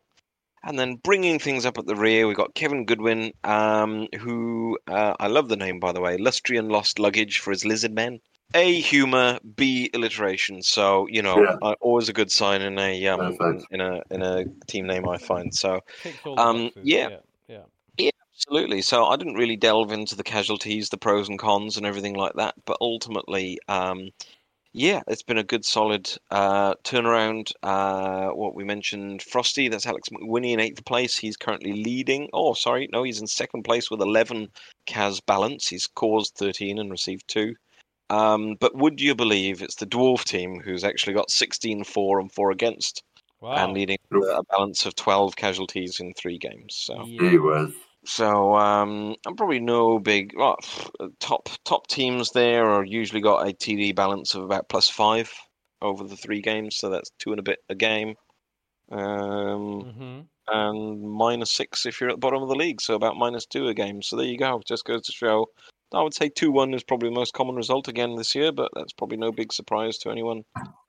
And then bringing things up at the rear, we've got Kevin Goodwin, um, who uh, I love the name by the way, Lustrian Lost Luggage for his lizard men. A humor, B alliteration. So you know, Yeah. uh, always a good sign in a um, in, in a in a team name. I find so. Ticks all the Um, boxes, yeah. Yeah. Yeah. Absolutely. So I didn't really delve into the casualties, the pros and cons, and everything like that. But ultimately, um, yeah, it's been a good, solid uh, turnaround. Uh, what we mentioned, Frosty, that's Alex McWinney in eighth place. He's currently leading. Oh, sorry, no, he's in second place with 11 Cas balance. He's caused 13 and received two. Um, but would you believe it's the dwarf team who's actually got 16 4 and 4 against Wow. and leading a balance of 12 casualties in three games. So. Yeah. So um, I'm probably no big well, top top teams there are usually got a TD balance of about plus five over the three games, so that's two and a bit a game, um, hmm and minus six if you're at the bottom of the league, so about minus two a game. So there you go. Just goes to show. I would say two one is probably the most common result again this year, but that's probably no big surprise to anyone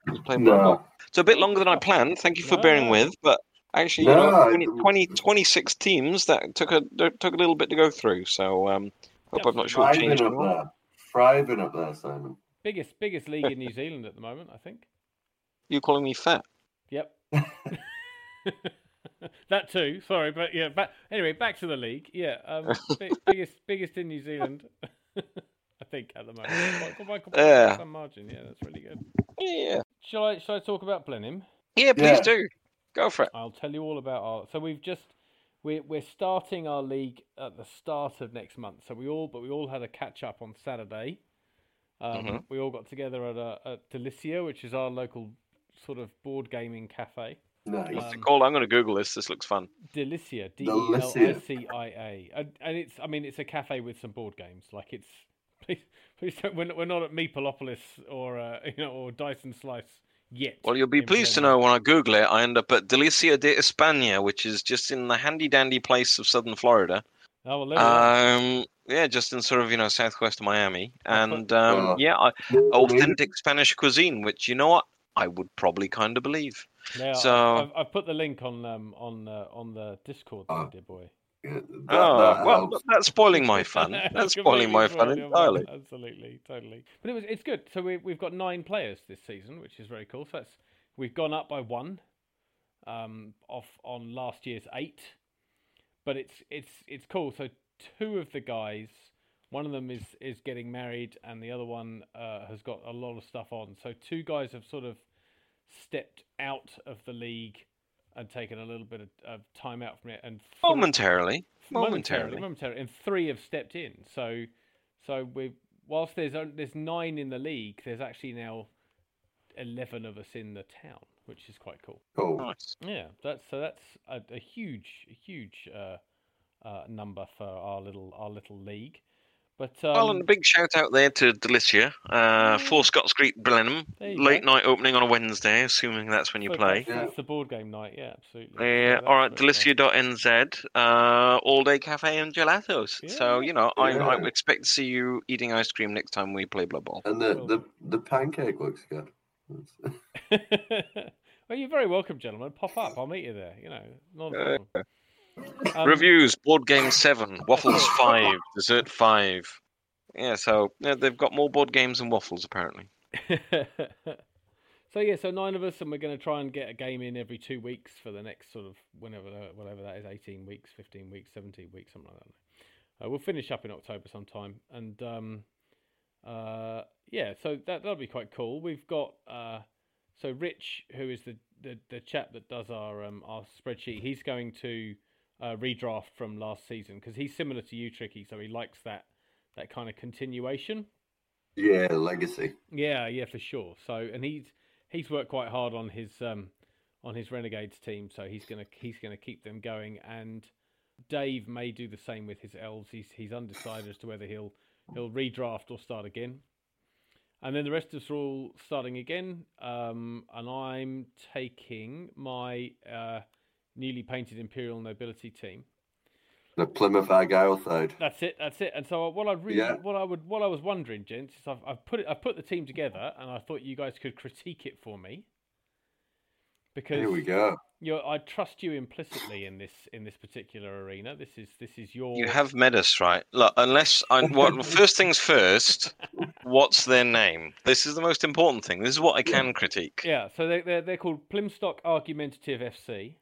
who's playing Blood Bowl. No. So a bit longer than I planned. Thank you for bearing with, but actually, you No, know, 20, 20 26 teams that took a took a little bit to go through. So um, hope I've not Absolutely. shortchanged Thriving up anyone. there. Thriving up there, Simon. Biggest biggest league in New Zealand at the moment, I think. You calling me fat? Yep. that too. Sorry, but yeah. Back, anyway, back to the league. Yeah. Um, bi- biggest biggest in New Zealand. I think at the moment. Yeah. some margin. Yeah, that's really good. Yeah, Shall I shall I talk about Blenheim? yeah. Please Yeah. do. Go for it. I'll tell you all about our. So we've just we're we're starting our league at the start of next month. So we all but we all had a catch up on Saturday. Um, Mhm. We all got together at a at Delicia, which is our local sort of board gaming cafe. Nice. What's it Um, called? I'm going to Google this. This looks fun. Delicia, D E L I C I A, and and it's I mean it's a cafe with some board games. Like it's please please don't we're not, we're not at Meepleopolis or uh, you know or Dyson Slice yet. Well, you'll be in pleased to know when I Google it, I end up at Delicia de España, which is just in the handy dandy place of southern Florida. Oh well, there. Um, yeah, just in sort of you know southwest of Miami, and um, yeah, I, authentic Spanish cuisine, which you know what I would probably kind of believe. Now, so- I've, I've put the link on um on uh, on the Discord, there, Oh. dear boy. Yeah, that, oh, that well, helps. that's spoiling my fun. That's spoiling my fun Completely spoiled your entirely. Absolutely, totally. But it was it's good. So we we've got nine players this season, which is very cool. So that's we've gone up by one, um, off on last year's eight. But it's it's it's cool. So two of the guys, one of them is is getting married, and the other one uh, has got a lot of stuff on. So two guys have sort of stepped out of the league and taken a little bit of, of time out from it, and three- Momentarily, momentarily, momentarily. momentarily, and three have stepped in. So, so we whilst there's there's nine in the league, there's actually now eleven of us in the town, which is quite cool. Cool. Nice. Yeah, that's so that's a, a huge, a huge uh, uh, number for our little our little league. But um, well, and a big shout out there to Delicia, uh, Four Scott Street, Blenheim. Late go. night opening on a Wednesday, assuming that's when you so play. That's, Yeah. that's the board game night. Yeah, absolutely. Yeah, So all right, that's very fun. Delicia.nz, uh, all day cafe and gelatos. So, you know, I, I expect to see you eating ice cream next time we play Blood Bowl. And the, the, the pancake looks good. Well, you're very welcome, gentlemen. Pop up. I'll meet you there. You know, not a Uh, problem. Um, Reviews Board Game 7, Waffles 5, Dessert 5. Yeah, so yeah, they've got more board games than waffles, apparently. so yeah, so nine of us, and we're going to try and get a game in every two weeks for the next sort of whenever whatever that is, eighteen weeks, fifteen weeks, seventeen weeks, something like that. Uh, we'll finish up in October sometime, and um, uh, yeah, so that that'll be quite cool. We've got uh, so Rich, who is the, the, the chap that does our um, our spreadsheet, he's going to uh, redraft from last season because he's similar to you, Tricky. So he likes that that kind of continuation. Yeah, legacy. Yeah, yeah, for sure. So, and he's he's worked quite hard on his um on his Renegades team, so he's gonna he's gonna keep them going. And Dave may do the same with his elves. He's he's undecided as to whether he'll he'll redraft or start again. And then the rest of us are all starting again. Um, and I'm taking my uh, newly painted Imperial Nobility team. The Plymouth Argyle side. That's it. That's it. And so what I really, Yeah. what I would, what I was wondering, gents, is I've, I've put it, I've put the team together, and I thought you guys could critique it for me because Here we go. you're, I trust you implicitly in this in this particular arena. This is this is your. You have met us, right? Look, unless I, what, first things first. What's their name? This is the most important thing. This is what I can critique. Yeah, so they they're, they're called Plymstock Argumentative FC.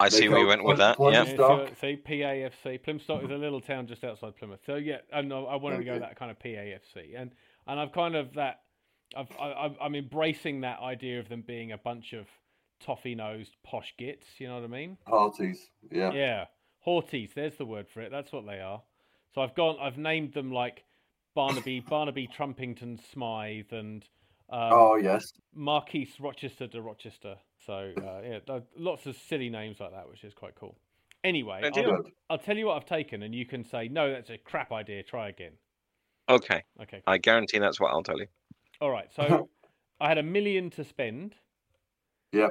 I They see where you went with that. Plymouth Yeah. Stock. so, see, PAFC. Plymstock is a little town just outside Plymouth. So yeah, I know I wanted to go that kind of PAFC, and and I've kind of that. I've, I, I'm- I'm embracing that idea of them being a bunch of toffee-nosed posh gits. You know what I mean? Parties. Yeah. Yeah, haughties. There's the word for it. That's what they are. So I've gone. I've named them like Barnaby, Barnaby Trumpington Smythe, and um, Oh yes. Marquise Rochester de Rochester. So uh, yeah, lots of silly names like that, which is quite cool. Anyway, I do. I'll, I'll tell you what I've taken, and you can say no, that's a crap idea. Try again. Okay. Okay. I guarantee that's what I'll tell you. All right. So I had a million to spend. Yep.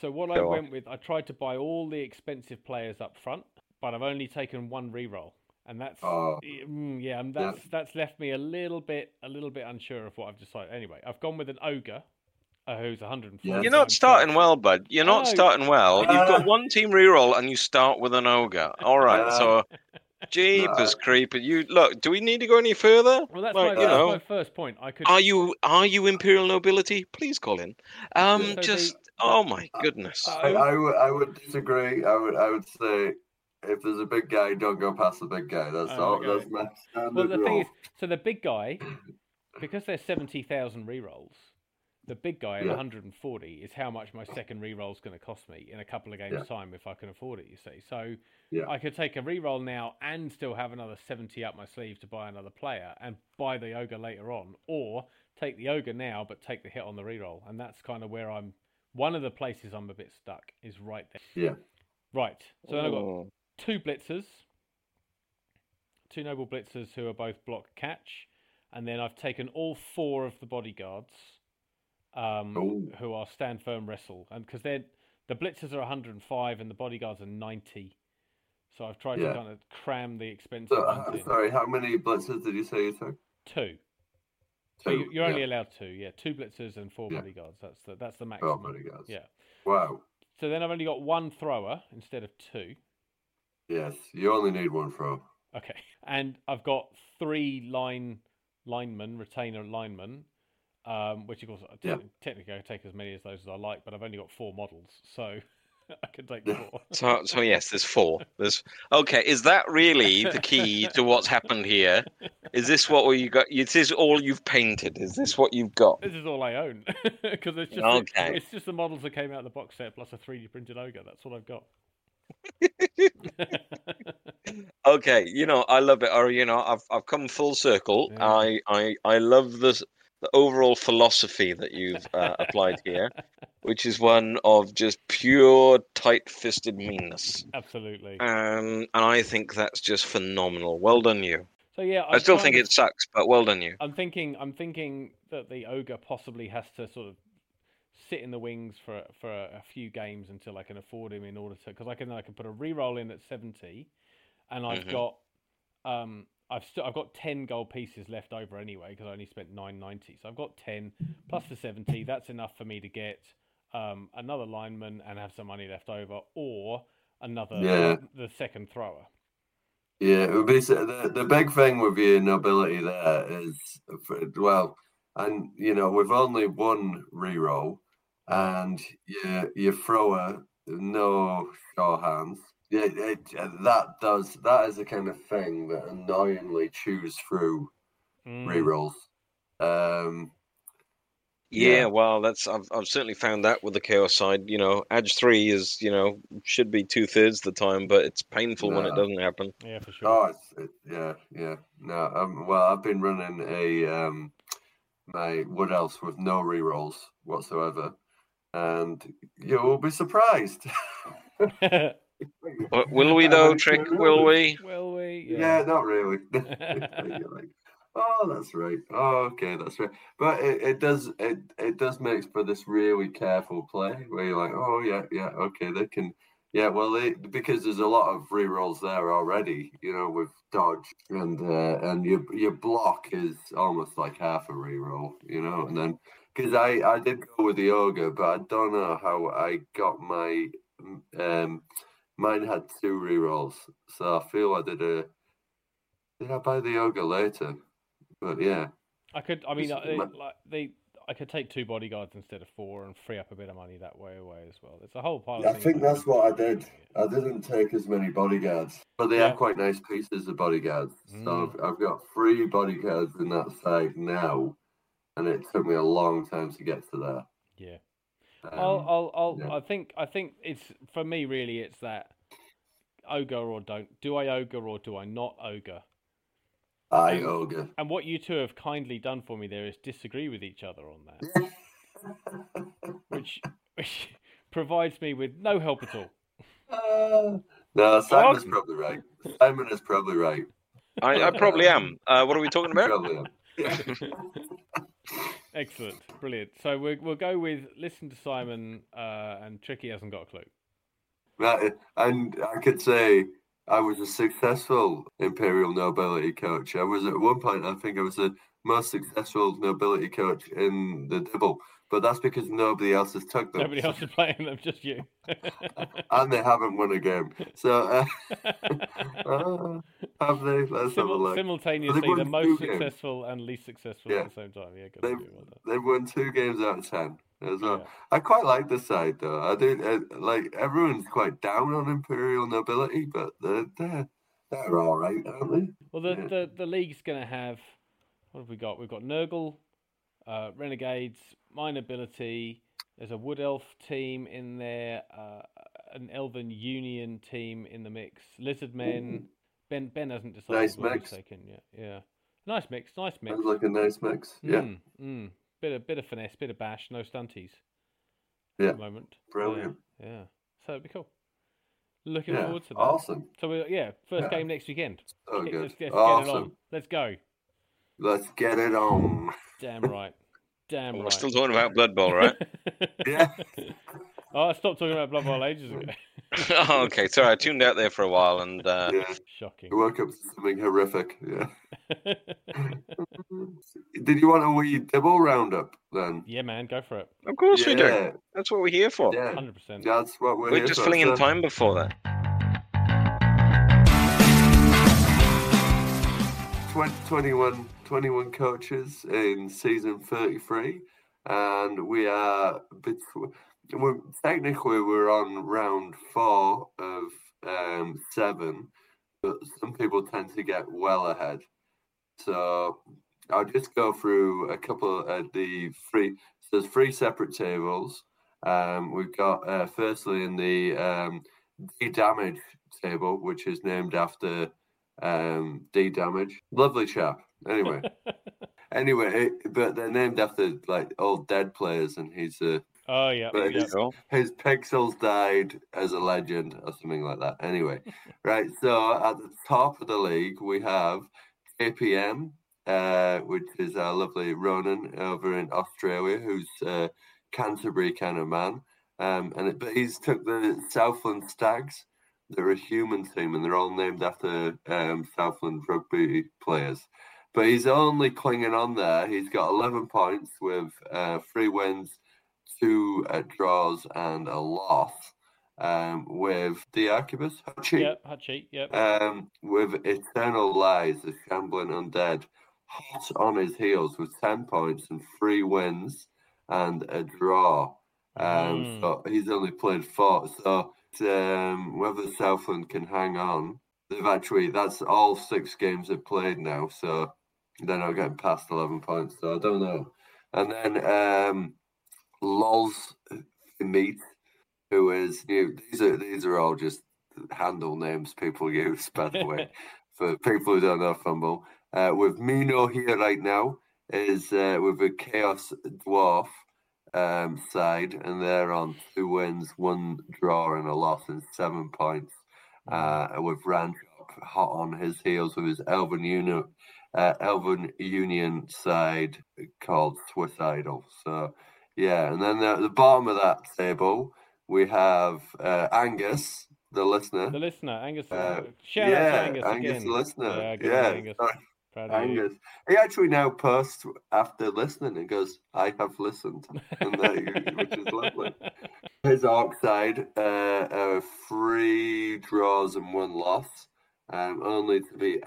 So what I Go on. went with, I tried to buy all the expensive players up front, but I've only taken one reroll, and that's Oh. mm, yeah, and that's that's left me a little bit a little bit unsure of what I've decided. Anyway, I've gone with an ogre, uh, who's 140. Yeah. You're not starting well, bud. You're not No. starting well. You've got Uh. one team reroll and you start with an ogre. All right. Uh. So, jeepers creepers. You look. Do we need to go any further? Well, that's, Like, my, you that's know. my first point. I could Are you are you imperial nobility? Please call in. Um, So the- just oh my goodness. I, I, would, I would disagree. I would I would say if there's a big guy, don't go past the big guy. That's Oh, all. okay. That's my standard Well, the thing is, so the big guy, because there's seventy thousand rerolls, the big guy at Yeah. 140 is how much my second reroll is going to cost me in a couple of games' Yeah. time if I can afford it. You see, so Yeah. I could take a reroll now and still have another 70 up my sleeve to buy another player and buy the ogre later on, or take the ogre now but take the hit on the reroll, and that's kind of where I'm. One of the places I'm a bit stuck is right there. Yeah. Right. So then I've got Oh. Two blitzers, two noble blitzers who are both block catch, and then I've taken all four of the bodyguards, um, who are stand firm wrestle, and because they're the blitzers are 105 and the bodyguards are 90, so I've tried Yeah. to kind of cram the expensive So, uh, sorry, how many blitzers did you say you took? Two. So Two, you're only yeah. allowed two, yeah, two blitzers and four Yeah. bodyguards. That's the that's the maximum. bodyguards. Yeah. Wow. So then I've only got one thrower instead of two. Yes, you only need one throw. Okay. And I've got three line linemen, retainer linemen, um, which of course te- Yeah. technically I take as many as those as I like, but I've only got four models, so I can take four. So, so yes, there's four. There's okay. Is that really the key to what's happened here? Is this what you got? Is this all you've painted? Is this what you've got? this is all I own because it's just the- Okay. it's just the models that came out of the box set plus a 3D printed ogre. That's what I've got. Okay, you know I love it. Or you know I've I've come full circle. Yeah. I I I love the the overall philosophy that you've uh, applied here, which is one of just pure tight-fisted meanness. Absolutely. Um, and I think that's just phenomenal. Well done, you. So yeah, I I'm still think it sucks, but well done, you. I'm thinking. I'm thinking that the ogre possibly has to sort of sit in the wings for for a, a few games until I can afford him in order to because I can I can put a re-roll in at seventy, and I've Mhm. got um I've still I've got ten gold pieces left over anyway because I only spent nine ninety, so I've got ten plus the seventy. That's enough for me to get um another lineman and have some money left over, or another Yeah. the second thrower. Yeah, it would be the the big thing with your nobility there is, well, and you know with only one reroll, and you you throw a no sure hands. Yeah, it, that does that is the kind of thing that annoyingly chews through Mm. rerolls. Um, Yeah, Yeah. well, that's I've I've certainly found that with the chaos side. You know, Edge three is you know should be two thirds the time, but it's painful when it doesn't happen. Yeah, for sure. Oh, it's, it, yeah, yeah. No, um, well, I've been running a um, my Wood Elves with no rerolls whatsoever, and you will be surprised. Will we though, Trick? Will we? Will we? yeah, not really. Like, oh, that's right. Oh, okay, that's right. But it, it does it it does make for this really careful play where you're like, oh yeah, yeah, okay, they can. Yeah, well, they, because there's a lot of rerolls there already, you know, with dodge and uh, and your your block is almost like half a reroll, you know, and then because I I did go with the ogre, but I don't know how I got my um mine had two rerolls, so I feel I did a did I buy the ogre later? But yeah, I could. I mean, uh, ma- like they. I could take two bodyguards instead of four and free up a bit of money that way away as well. It's a whole pile. I of things think that's what I did. I didn't take as many bodyguards, but they Yeah. are quite nice pieces of bodyguards. So Mm. I've, I've got three bodyguards in that side now, and it took me a long time to get to there. Yeah. Um, I'll, I'll, I'll, yeah. I think, I think it's for me. Really, it's that ogre or don't. Do I ogre or do I not ogre? I ogre. And what you two have kindly done for me there is disagree with each other on that, which, which provides me with no help at all. Uh, no, Simon's Dog. probably right. Simon is probably right. I, I probably am. Uh, what are we talking about? Excellent, brilliant. So we'll we'll go with listen to Simon, uh, and Tricky hasn't got a clue. Right, and I could say I was a successful Imperial Nobility coach. I was at one point, I think I was the most successful Nobility coach in the Dibble, but that's because nobody else has took them. Nobody else is playing them, just you. and they haven't won a game. So, uh, uh, have they? Let's have a look. simultaneously, the most games. successful and least successful Yeah. at the same time. Yeah, good They've, they've won two games out of ten as well. Yeah. I quite like the side though. I do uh, like everyone's quite down on Imperial Nobility, but they're they're, they're all right, aren't they? Well, the, Yeah. the, the league's going to have what have we got? We've got Nurgle, uh, Renegades, my Nobility. There's a Wood Elf team in there, uh, an Elven Union team in the mix. Lizard Men. Ben Ben hasn't decided. Nice what mix. he's taken yet. Yeah, nice mix. Nice mix. Sounds like a nice mix. Yeah, Mm, mm. Bit of bit of finesse, bit of bash, no stunties. Yeah. At the moment. Yeah, brilliant. Yeah. So it'd be cool. Looking Yeah, forward to that. awesome. So we yeah, first Yeah. game next weekend. Oh, Let's, good. let's get it awesome. on. Let's go. Let's get it on. Damn right. Damn right. We're still talking about Blood Bowl, right? Yeah. oh, I stopped talking about Blood Bowl ages ago. oh, okay. Sorry, I tuned out there for a while, and uh, Yeah. Shocking. I woke up to something horrific. Yeah. Did you want a wee Dibble roundup then? yeah, man, go for it. of course we do. That's what we're here for. Yeah. Hundred percent. That's what we're, We're here just for. filling in So- time before that. 20, 21, 21 coaches in season 33 and we are between we're, technically we're on round four of um, seven but some people tend to get well ahead so i'll just go through a couple of the three so there's three separate tables um, we've got uh, firstly in the um, D damage table which is named after um, D damage. Lovely chap. Anyway, anyway, but they're named after like old dead players, and he's uh, oh yeah. But yeah. his pixels died as a legend or something like that. Anyway, right. So at the top of the league, we have KPM, uh, which is our lovely Ronan over in Australia, who's a Canterbury kind of man. Um, and it, but he's took the Southland Stags. They're a human team, and they're all named after um, Southland rugby players. But he's only clinging on there. He's got 11 points with uh, three wins, two uh, draws, and a loss. Um, with the Archibus, Hachi, Yep, Hachi, yep. um, with Eternal Lies, the Shambling Undead. hot on his heels with 10 points and three wins and a draw. Um, Mm. So he's only played four. So um, whether Southland can hang on, they've actually, that's all six games they've played now. So they're not getting past 11 points. So I don't know. And then um, Lols Meet, who is new. These are, these are all just handle names people use, by the way, for people who don't know FUMBBL. Uh, with Mino here right now is uh, with a Chaos Dwarf um, side, and they're on two wins, one draw, and a loss, and seven points. Uh, with Ranchop hot on his heels with his Elven Union, uh, Elven Union side called Swiss Idol. So, yeah, and then at the bottom of that table we have uh, Angus, the listener. The listener, Angus. Uh, shout yeah, out Angus, Angus, again. the listener. Yeah, Yeah, Angus. sorry, Proud of you. Angus. He actually now posts after listening and goes, "I have listened," and that, which is lovely. His Orc side, uh, uh, three draws and one loss, um, only to be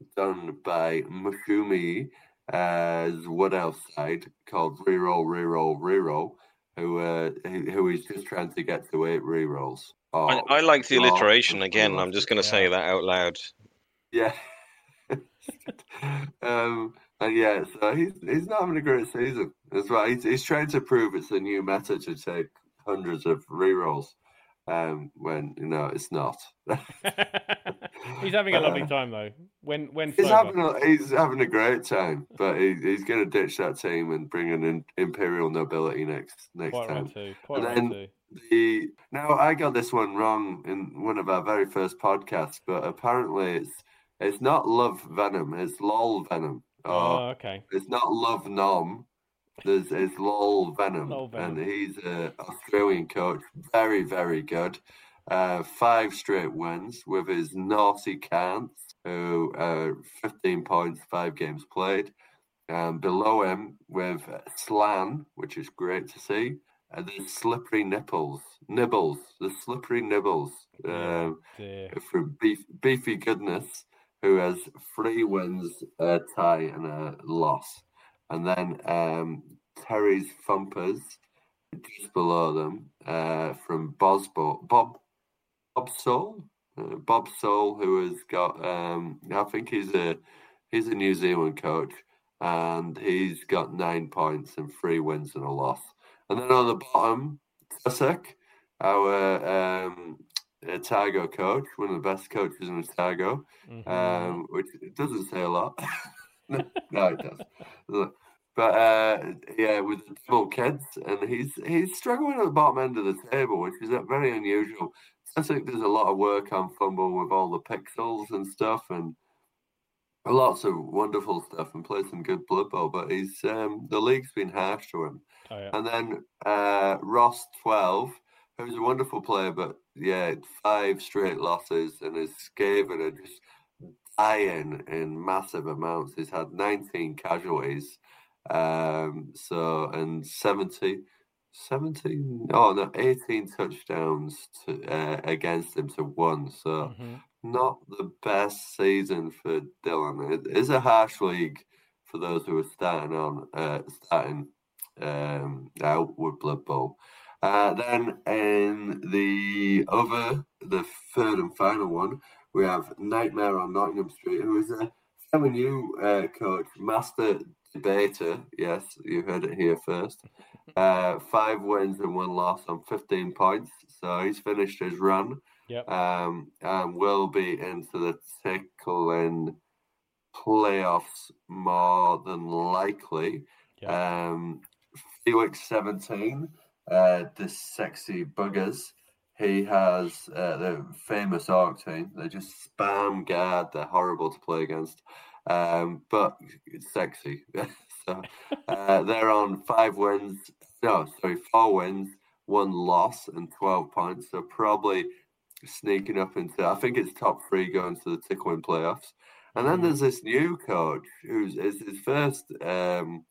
outdone by Mushumi, as what else side called Reroll, Reroll, Reroll, who uh, who is just trying to get to eight rerolls. I, Oh, I like the draw alliteration again. I'm just going to Yeah. say that out loud. Yeah. um, and yeah, so he's he's not having a great season as well. He's, he's trying to prove it's a new meta to take hundreds of rerolls, um, when you know it's not. he's having a lovely Uh, time though. When when He's having a, he's having a great time, but he, he's going to ditch that team and bring in an imperial nobility next next Quite time. right too. Quite And right then- too. The now I got this one wrong in one of our very first podcasts, but apparently it's it's not love venom, it's lol venom. Oh, okay. it's not love nom. There's it's lol venom, Lol Venom. and he's an Australian coach, very very good. Uh, five straight wins with his naughty cants, who uh, 15 points, five games played. Um, below him with Slann, which is great to see. And the slippery nipples, nibbles, the slippery nibbles Yeah. um, Dear. from beef, beefy goodness, who has three wins, a tie, and a loss. And then um, Terry's Thumpers, just below them, uh, from Bosbo, Bob Bob Soul, uh, Bob Soul, who has got, um, I think he's a he's a New Zealand coach, and he's got nine points and three wins and a loss. And then on the bottom, Tusek, our um, Otago coach, one of the best coaches in Otago, Mhm. um, which doesn't say a lot. no, it does. But uh, yeah, with the double kids, and he's he's struggling at the bottom end of the table, which is uh, very unusual. I think there's a lot of work on FUMBBL with all the pixels and stuff, and lots of wonderful stuff, and plays some good blood bowl. But he's um, the league's been harsh to him. Oh, yeah. And then uh, Ross twelve, who's a wonderful player, but yeah, five straight losses, and his Skaven are just dying in massive amounts. He's had nineteen casualties, um, so and 70, 17, oh no, eighteen touchdowns to, uh, against him to one. So Mhm. not the best season for Dylan. It is a harsh league for those who are starting on, uh, starting um, out with Blood Bowl. Uh, then in the other, the third and final one, we have Nightmare on Nottingham Street, who is a fairly new uh, coach, master debater. Yes, you heard it here first. Uh, five wins and one loss on 15 points. So he's finished his run Yep. um, and will be into the tickling playoffs more than likely. Um, Felix 17, uh, the sexy buggers. He has uh, the famous Orc team. They just spam guard. They're horrible to play against, um, but it's sexy. so uh, they're on five wins. No, sorry, four wins, one loss, and 12 points. So probably sneaking up into, I think it's top three going to the tickling playoffs. And then Mhm. there's this new coach who's is his first um,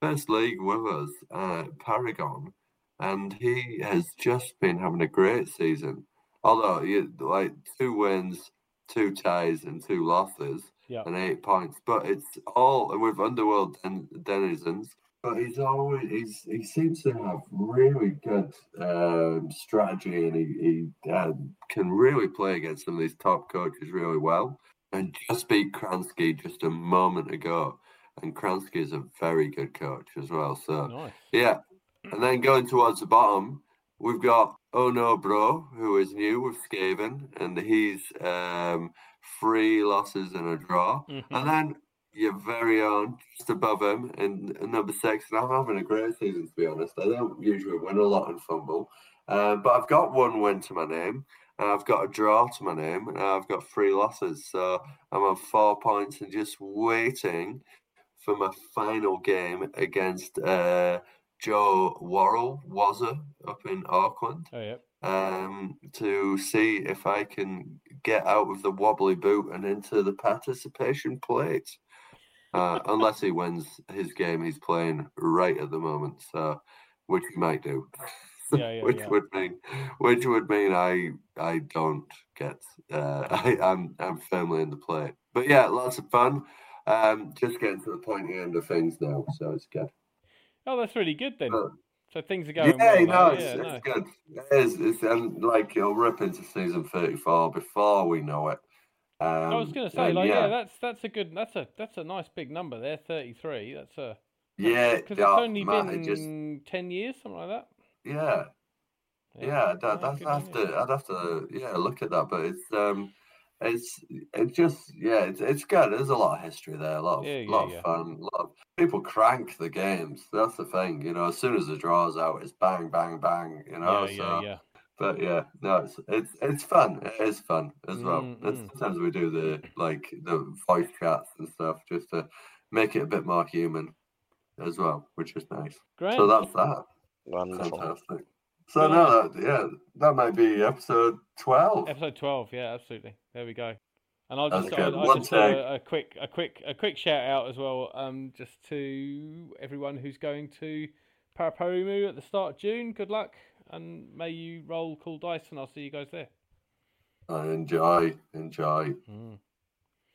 first league with us, uh, Paragon, and he has just been having a great season. Although you like two wins, two ties and two losses Yeah. and eight points. But it's all with Underworld den- denizens. But he's always he's he seems to have really good um, strategy, and he, he um, can really play against some of these top coaches really well. And just beat Kransky just a moment ago, and Kransky is a very good coach as well. So Nice. yeah, and then going towards the bottom, we've got Oh No Bro, who is new with Skaven, and he's um, three losses and a draw. Mhm. And then your very own, just above him, in, in number six. And I'm having a great season, to be honest. I don't usually win a lot in FUMBBL, um, but I've got one win to my name. And I've got a draw to my name, and I've got three losses. So I'm on four points and just waiting for my final game against uh, Joe Worrell, Wazza, up in Auckland Oh yeah. um, to see if I can get out of the wobbly boot and into the participation plate. Uh, unless he wins his game he's playing right at the moment, so which he might do. Yeah, yeah, which yeah. would mean which would mean I I don't get uh, I, I'm I'm firmly in the plate. But yeah, lots of fun. Um, just getting to the pointy end of things now, so it's good. Oh, that's really good then. Uh, So things are going Yeah, well. no, it's, yeah, it's no. good. It is. It's and like it'll rip into season thirty-four before we know it. Um, I was going to say, like, yeah. yeah, that's that's a good, that's a that's a nice big number there, thirty-three. That's a yeah, because it's oh, only man, been just ten years, something like that. yeah, yeah. That, that's good I'd have to, I'd have to, yeah, look at that. But it's um, it's it's just yeah, it's it's good. There's a lot of history there, a lot of Yeah, yeah, lot yeah. of fun, a lot of people crank the games. That's the thing, you know. As soon as the draw's out, it's bang, bang, bang. You know, yeah, so. yeah, yeah. But yeah, no, it's it's it's fun. It is fun as well. Mm, And mm. sometimes we do the like the voice chats and stuff just to make it a bit more human as well, which is nice. Grand. So that's that. Wonderful. Fantastic. So no, that, yeah, that might be episode twelve. Episode twelve, yeah, absolutely. There we go. And I'll just, good. I'll, I'll just do a, a quick, a quick, a quick shout out as well, um, just to everyone who's going to Paraparaumu at the start of June. Good luck, and may you roll cool dice, and I'll see you guys there. Uh, enjoy, enjoy.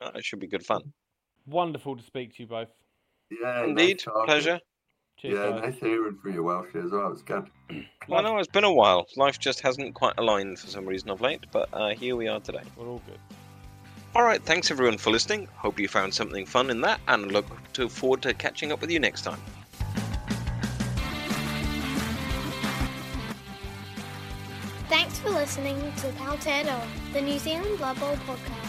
Oh, it should be good fun. Wonderful to speak to you both. Yeah, Indeed, talking. pleasure. Cheers, Yeah, guys. nice hearing from you, Welsh, as well. It's good. Well, no, it's been a while. Life just hasn't quite aligned for some reason of late, but uh, here we are today. We're all good. All right, thanks everyone for listening. Hope you found something fun in that, and look to forward to catching up with you next time. Thanks for listening to Powtearoa, the New Zealand Blood Bowl podcast.